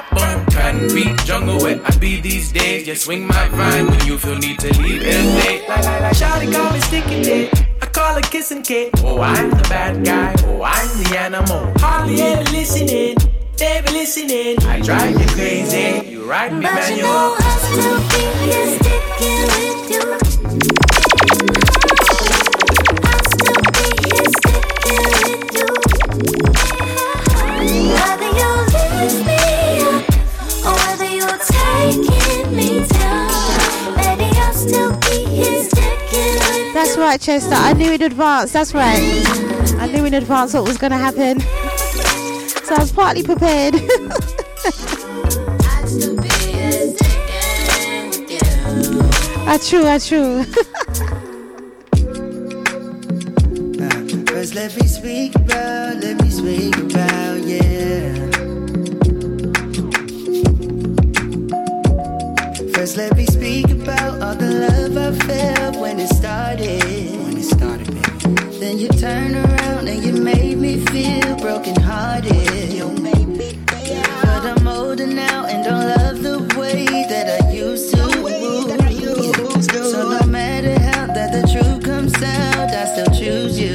concrete jungle where I be these days. Just swing my vine when you feel need to leave it late. Like, like, like, Shawty call me sticky dick. I call her kissing Kate. Oh, I'm the bad guy. Oh, I'm the animal. Hardly ever listening. Never listening. I drive you crazy. You ride me But you manual. know I'll still be here sticking with you. Right, Chester. I knew in advance. That's right. I knew in advance what was going to happen. So I was partly prepared. I [LAUGHS] ah, true, I true. [LAUGHS] Uh, first, let me speak about, let me speak about, yeah. First, let me speak about all the love I felt when it started. When it started, baby. Then you turned around and you made me feel brokenhearted. You made me feel. But I'm older now and don't love the way that I used to. So no matter how that the truth comes out, I still choose you,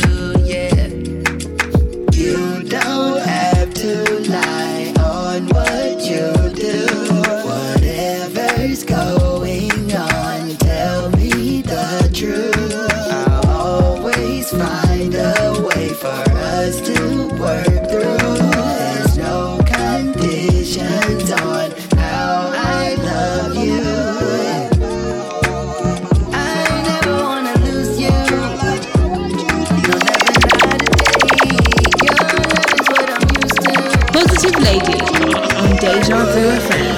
Lady on Deja Vu FM.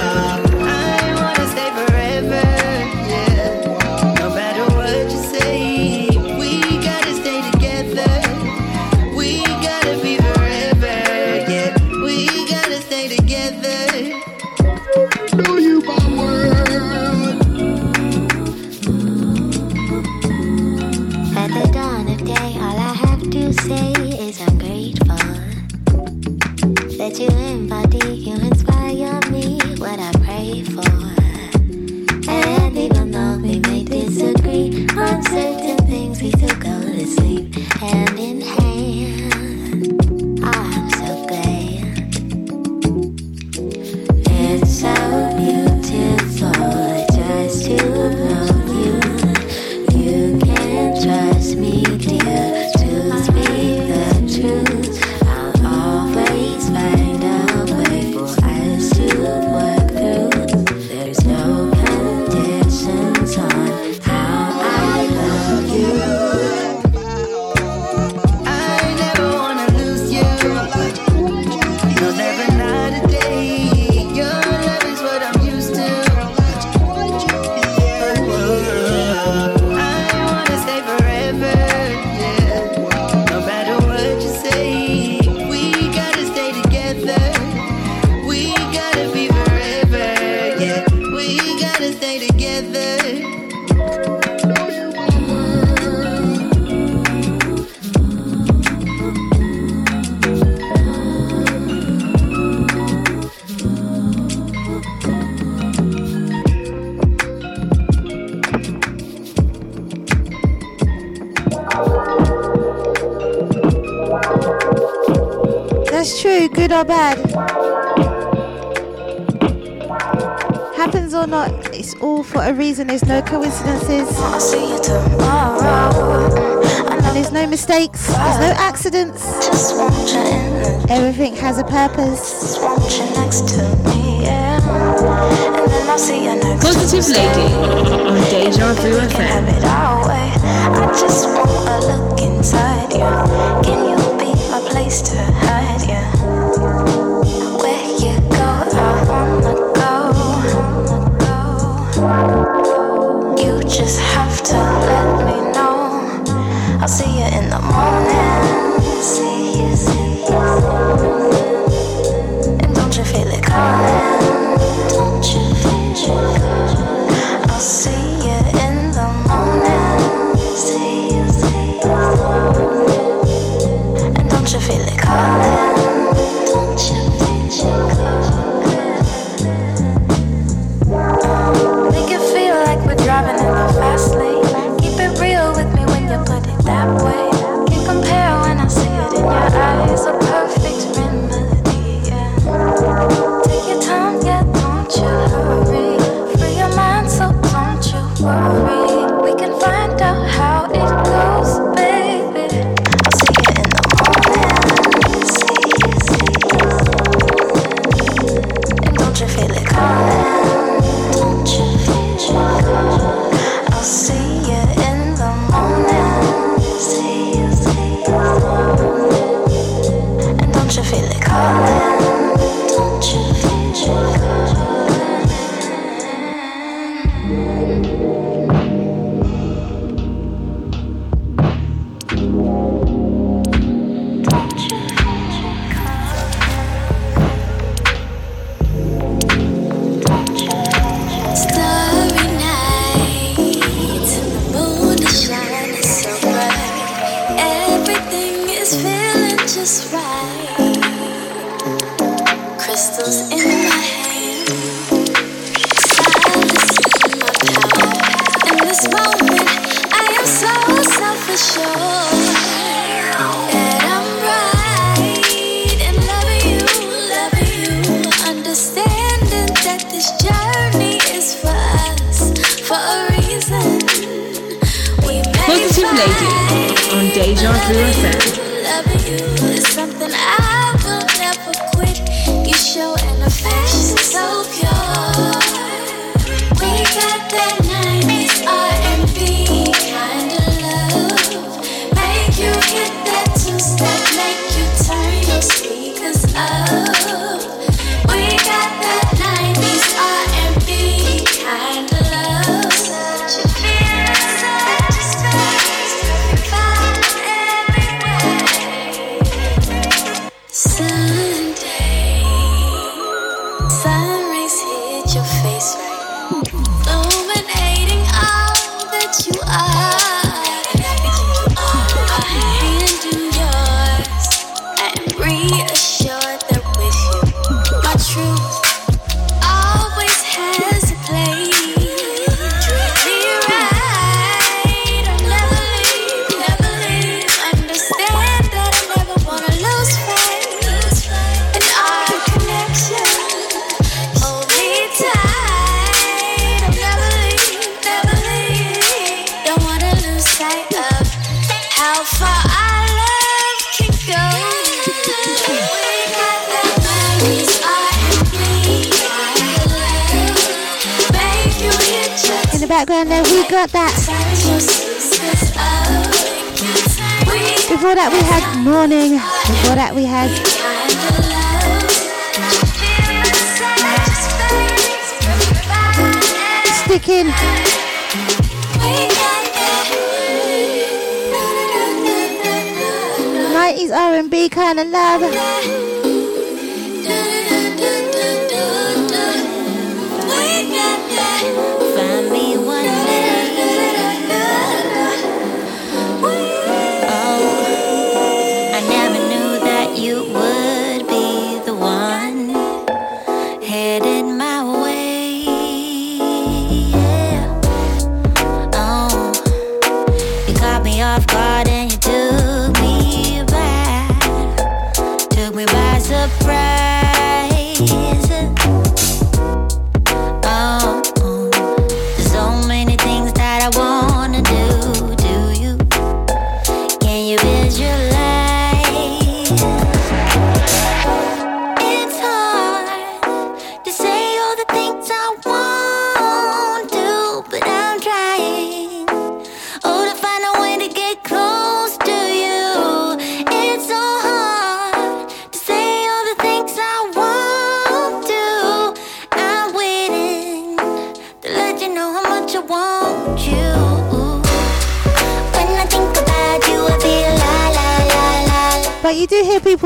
good or bad. Happens or not, it's all for a reason. There's no coincidences. And there's no mistakes. There's no accidents. Everything has a purpose. Positive Lady on Deja Vu FM. I just want a look inside you. Can you be my place to hide?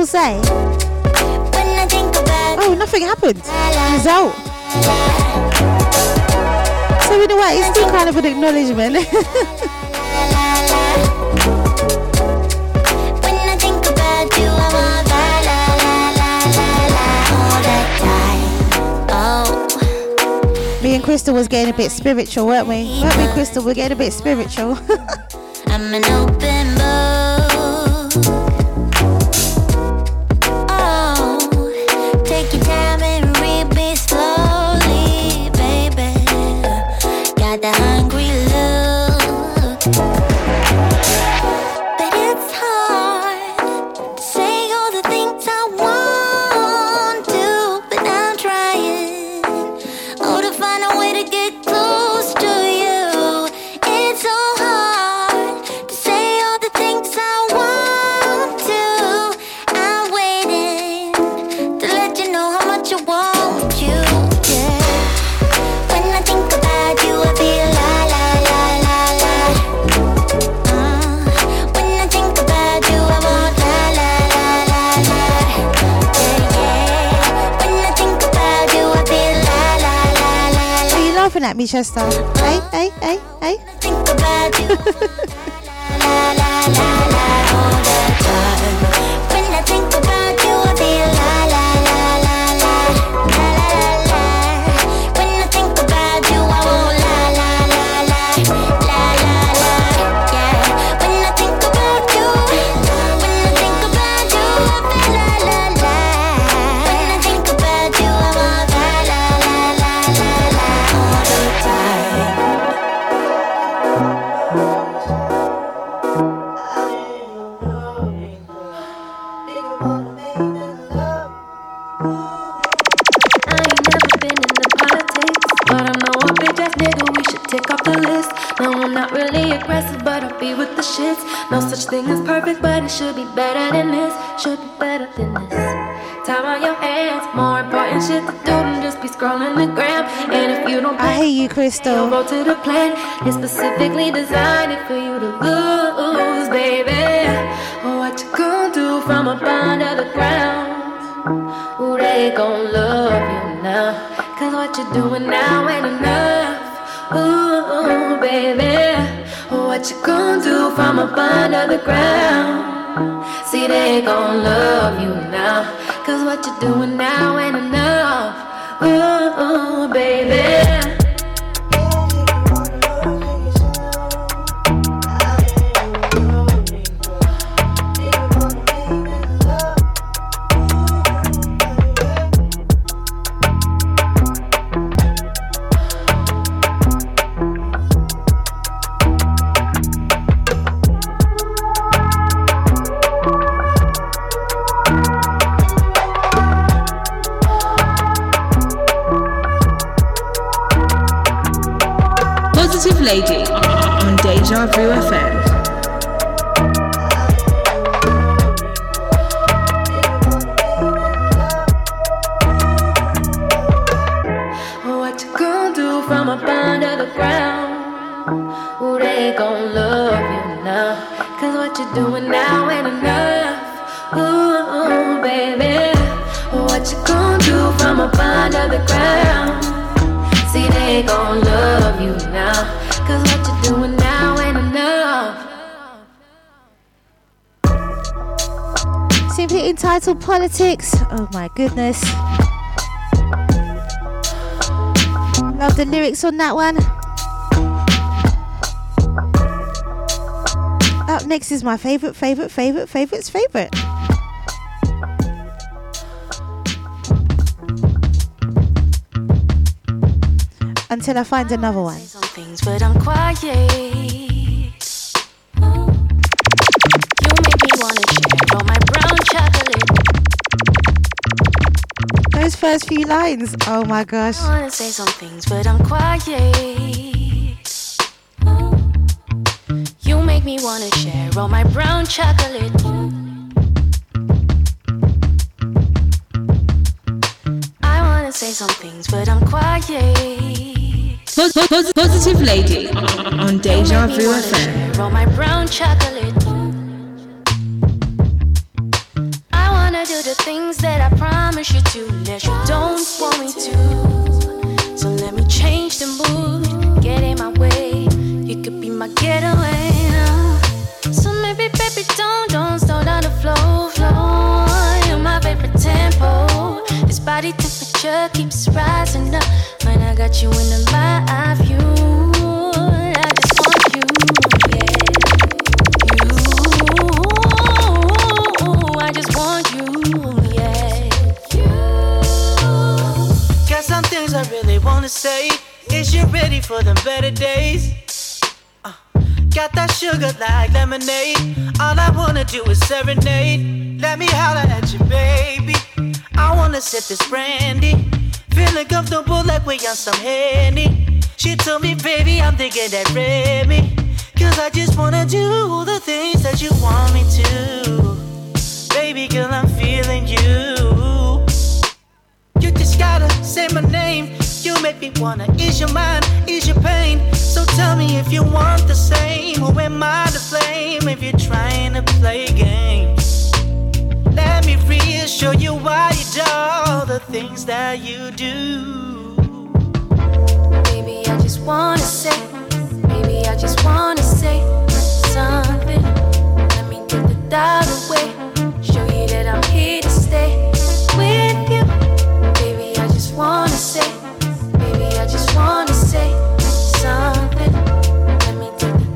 People say, "Oh, nothing happened. He's out." So in a way, it's still kind of an acknowledgement. [LAUGHS] Me and Crystal was getting a bit spiritual, weren't we? Weren't we, Crystal? We're getting a bit spiritual. [LAUGHS] Manchester. Should be better than this. Should be better than this. Time on your hands, more important shit to do than just be scrolling the gram. And if you don't I hear you, Crystal. go to the plan. It's specifically designed for you to lose, baby. What you gonna do from up under the ground? Ooh, they gon' love you now. Cause what you're doing now ain't enough. Ooh, baby. What you gonna do from up under the ground? Gon' love you now. Cause what you're doing now Deja Vu FM. Politics. Oh my goodness. Love the lyrics on that one. Up next is my favorite, favorite, favorite, favorite's favorite. Until I find another one. First few lines. Oh my gosh. I wanna say some things, but I'm quiet. You make me wanna share all my brown chocolate. I wanna say some things, but I'm quiet. Pos- pos- Positive Lady on Deja Vu FM. Share all my brown chocolate. Promise you to let you don't want me to. So let me change the mood, get in my way. You could be my getaway. So maybe, baby, don't, don't slow down the flow, flow. You're my favorite tempo. This body temperature keeps rising up when I got you in the light view. Say. Is you ready for the better days? Uh, got that sugar like lemonade. All I wanna do is serenade. Let me holler at you, baby. I wanna sip this brandy. Feeling comfortable like we on some Henny. She told me, baby, I'm thinking that Remy. Cause I just wanna do the things that you want me to. Baby girl, I'm feeling you. You just gotta say my name. You make me wanna ease your mind, ease your pain. So tell me if you want the same. Or am I to blame if you're trying to play games? Let me reassure you why you do all the things that you do. Baby, I just wanna say, baby, I just wanna say something. Let me get the doubt away. Show you that I'm here to stay with you. Baby, I just wanna say,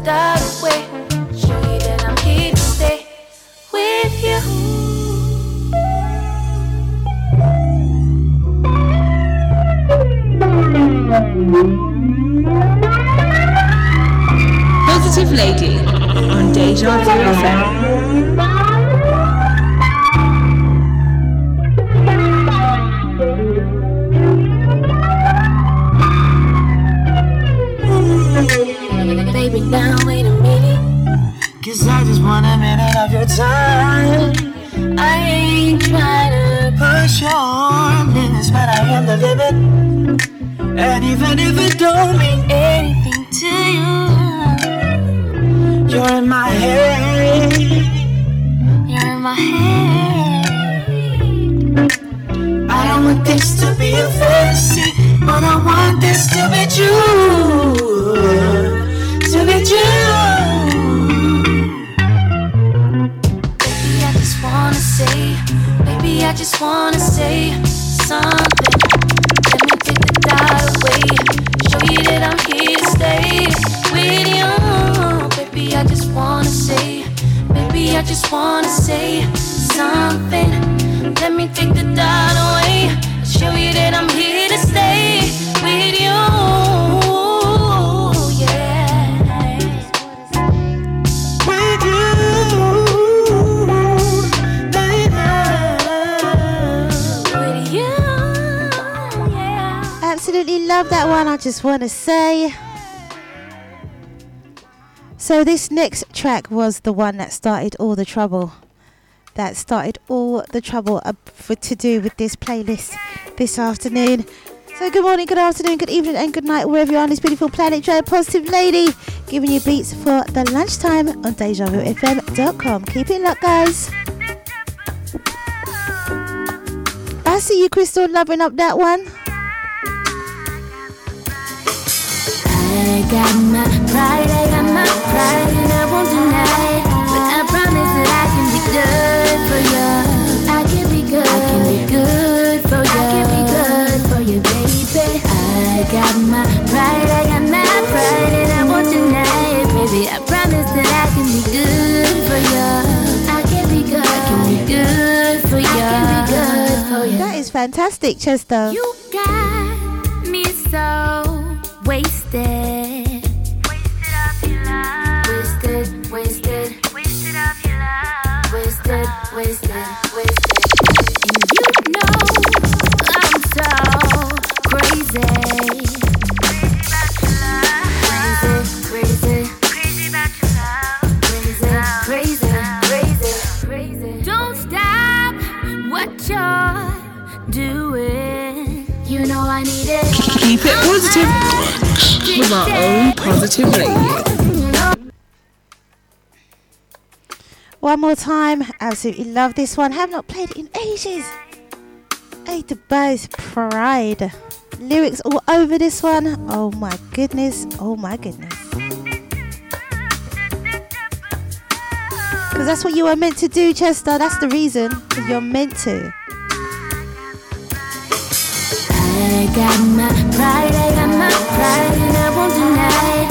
Show you that I'm here to stay with you. Positive Lady on Deja Vu FM. Want a minute of your time. I ain't trying to push your limits, but I am the limit. And even if it don't mean anything to you, you're in my head. you're in my head. I don't want this to be a fantasy, but I want this to be true. To be true. Just wanna say something. Let me take the doubt away. Show you that I'm here to stay with you. Baby, I just wanna say, baby, I just wanna say something. Let me take the doubt away. Show you that I'm here love that one, I just want to say. So, this next track was the one that started all the trouble. That started all the trouble for, to do with this playlist this afternoon. So, good morning, good afternoon, good evening, and good night, wherever you are on this beautiful planet. Drea Positive Lady giving you beats for the lunchtime on DejaVuFM.com. Keep it locked, guys. I see you, Crystal, loving up that one. I got my pride, I got my pride, and I won't deny it. But I promise that I can be good for you. I can be good, I can be good for you. I can be good for you, baby. I got my pride, I got my pride, and I won't deny it, baby. I promise that I can be good for you. I can be good, I can be good for you. I can be good for you. That is fantastic, Chester. You got me so wasted. Wasted, wasted. Wasted of your love. Wasted, wasted, Keep it positive with our own positive radio. One more time, absolutely love this one. Have not played it in ages. A to both pride. Lyrics all over this one. Oh my goodness, oh my goodness. Because that's what you were meant to do, Chester. That's the reason. You're meant to. I got my pride, I got my pride, and I won't deny.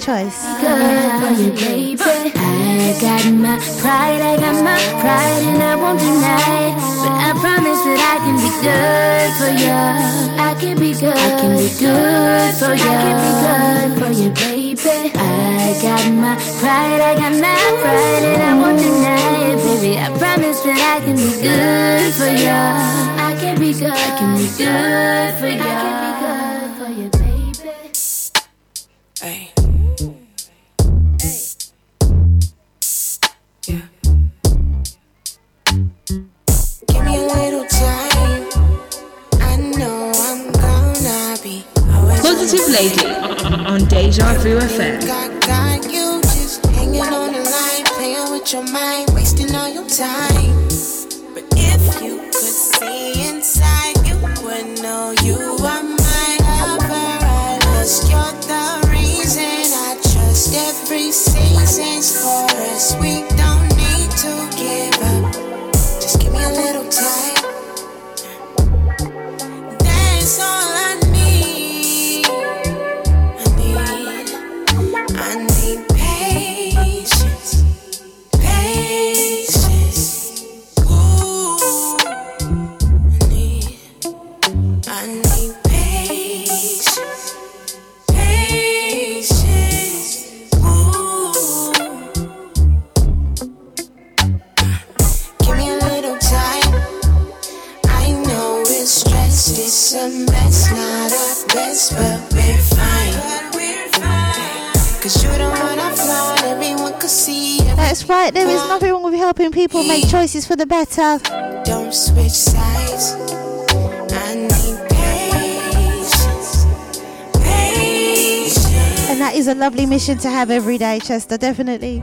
choice. your mind, wasting all your time. Right, there is nothing wrong with helping people make choices for the better. Don't switch sides. I need patience. Patience. And that is a lovely mission to have every day, Chester, definitely.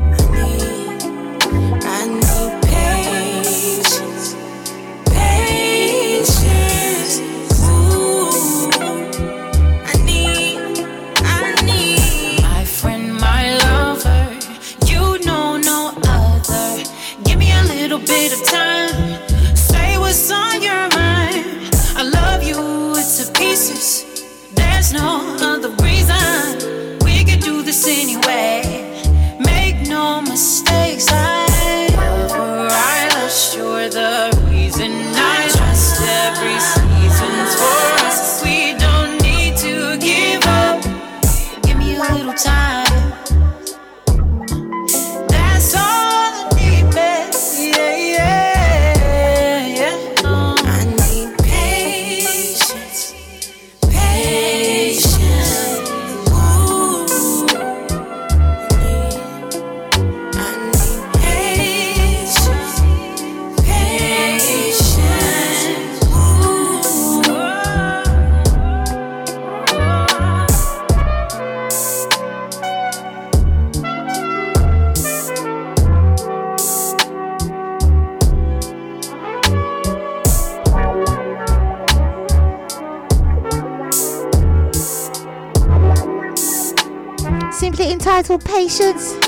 Bit of time. Say what's on your mind. I love you to pieces. There's no other reason. We could do this anyway. Make no mistakes. I Simply Patience.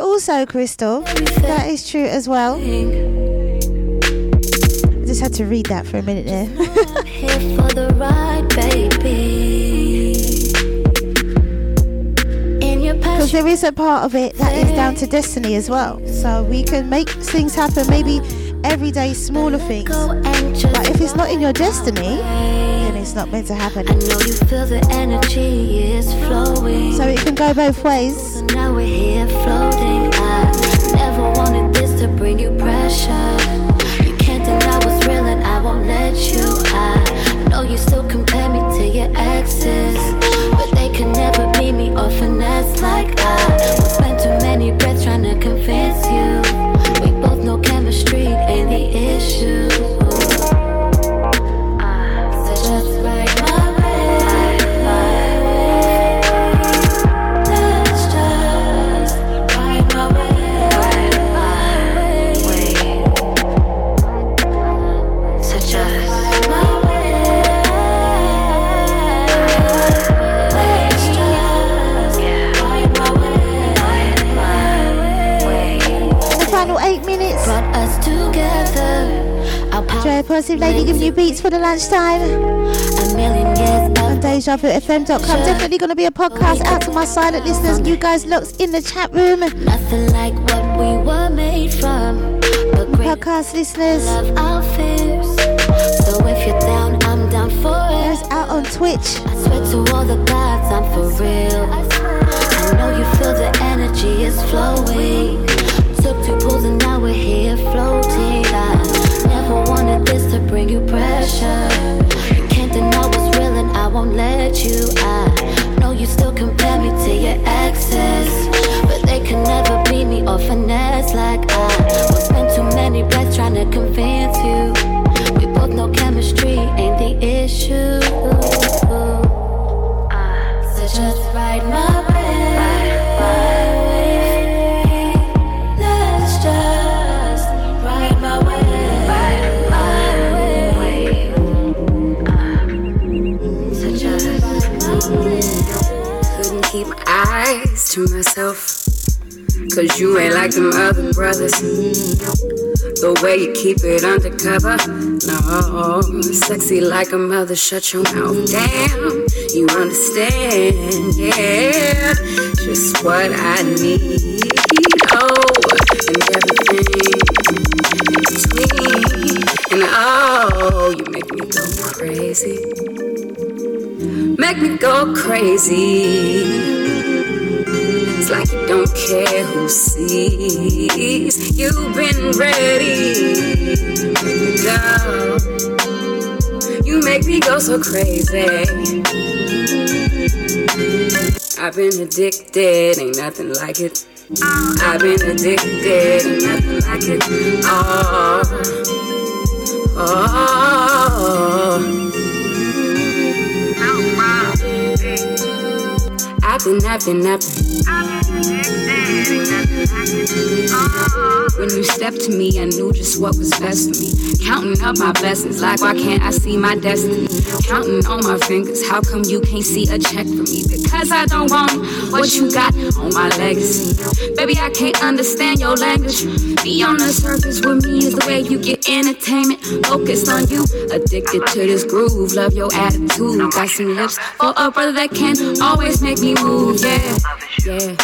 Also, Crystal. That is true as well. I just had to read that for a minute there. Because there is a part of it that is down to destiny as well. So we can make things happen, maybe everyday smaller things. But if it's not in your destiny, it's not meant to happen. I know you feel the energy is flowing. So it can go both ways. So now we're here floating. I never wanted this to bring you pressure. You can't deny what's real, and I won't let you. I Drea Positive Lady giving you beats for the lunchtime. a million years On DejaVuFM.com. Definitely going to be a podcast out to my silent listeners. You guys looked in the chat room. Nothing like what we were made from. Podcast listeners. love our fears. So if you're down, I'm down for it. out on Twitch. I swear to all the gods, I'm for real. I know you feel the energy is flowing. Took two pulls and now we're here floating. I never wanted this to bring you pressure. You can't deny what's real and I won't let you. I know you still compare me to your exes. But they can never beat me or finesse like I. Spend too many breaths trying to convince you. We both know chemistry ain't the issue. So just ride my eyes to myself. Cause you ain't like them other brothers. The way you keep it undercover. No, sexy like a mother. Shut your mouth. Damn, you understand. Yeah, just what I need. Oh, and everything between. And oh, you make me go crazy. Make me go crazy. Like you don't care who sees. You've been ready. Go. You make me go so crazy. I've been addicted, ain't nothing like it. I've been addicted, ain't nothing like it. Oh, oh. I've been, I've been, I've When you stepped to me, I knew just what was best for me. Counting up my blessings, like why can't I see my destiny? Counting on my fingers, how come you can't see a check for me? Because I don't want what you got on my legacy. Baby, I can't understand your language. Be on the surface with me is the way you get entertainment. Focused on you, addicted to this groove. Love your attitude. Got some lips for a brother that can always make me move. Yeah, yeah,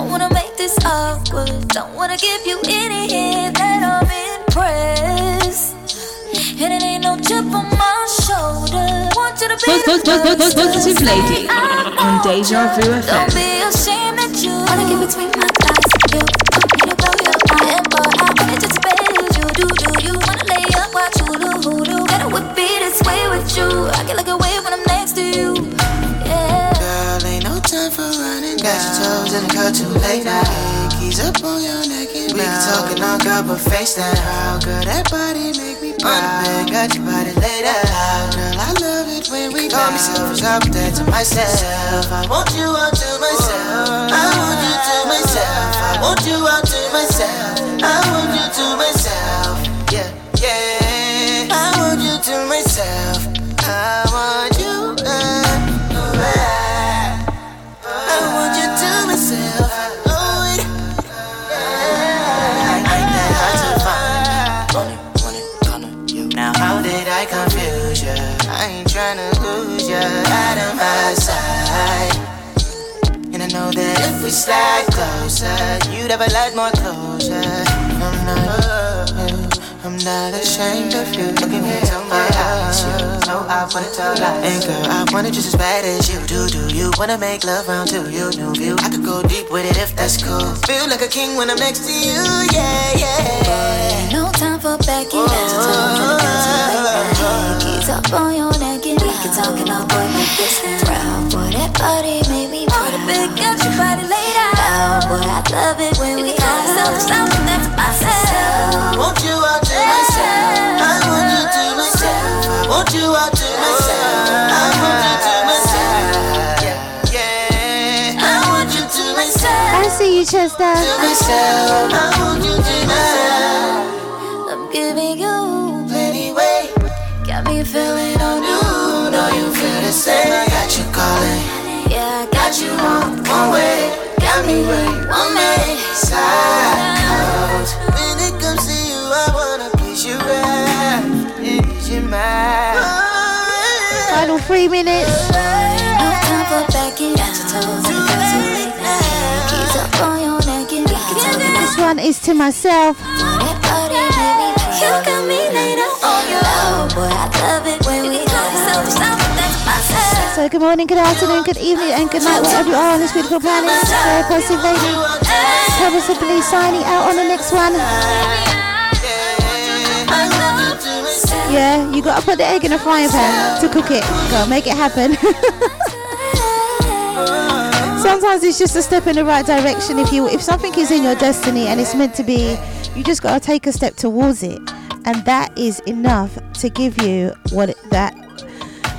don't wanna make this awkward. Don't wanna give you any hint that I'm impressed. And it ain't no chip on my shoulder. Want you to be pos- Positive Lady on Deja Vu Don't be ashamed that you wanna get between my thighs. You want me to blow your mind, and boy, I anticipate you do do you wanna lay up, watch hulu hulu. Gotta whip it this way with you. I get like a wave when I'm next to you. Yeah. Girl, ain't no time for running Got your toes in the cut too late now Keys up on your neck and We can talk and knock up a face down How girl, that body make me proud Got your body laid out Girl, I love it when we Call me selfish, I that to myself. I want you all to myself. I want you to myself. I want you all to myself. I want you to myself. Yeah, yeah. I want you to myself my. And I know that if we slide closer, you'd have a lot more closure. I'm not, I'm not ashamed of you. Looking into my eyes, you know I wanna tell lies. And girl, I want it just as bad as you do. Do you wanna make love round to you? New view. I could go deep with it if that's cool. Feel like a king when I'm next to you. Yeah, yeah. No time for backing down. Keys up on your neck and we can talk and I'll boy make this round. Boy, that body made me wanna big got your body laid out. Boy, I love it when we have something, something that's myself. Want you out to myself. I want you to myself. I want you out to myself. I want you to myself. Yeah, yeah. I want you to myself. I see you, Chester. To myself. I want you to myself. I'm giving on way. Got me where you want me. Side When it comes to you, I wanna please you right. Ease your mind. Final three minutes. No time for backing down. Too late now. Keys up on your neck and we can talk and This one is to myself. That body made me You got me laid out on your love. Oh, boy, I love it when we have something, something that's myself. So good morning, good afternoon, good evening, and good night, wherever you are on this beautiful planet. Very positive lady. Purposefully signing out on the next one. Yeah, you gotta put the egg in a frying pan to cook it. Go, make it happen. [LAUGHS] Sometimes it's just a step in the right direction. If you if something is in your destiny and it's meant to be, you just gotta take a step towards it, and that is enough to give you what it, that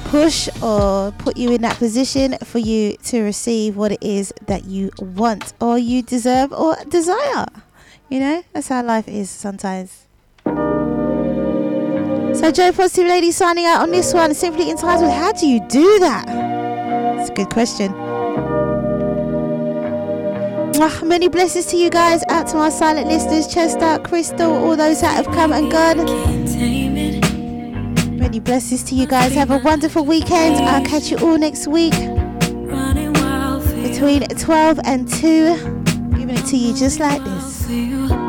push or put you in that position for you to receive what it is that you want or you deserve or desire. You know, that's how life is sometimes. So, Drea Positive Lady signing out on this one, simply entitled How Do You Do That? It's a good question oh, many blessings to you guys. Out to my silent listeners, Chester, Crystal, all those that have come and gone. Many blessings to you guys. Have a wonderful weekend. I'll catch you all next week between 12 and 2. Giving it to you just like this.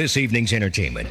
this evening's entertainment.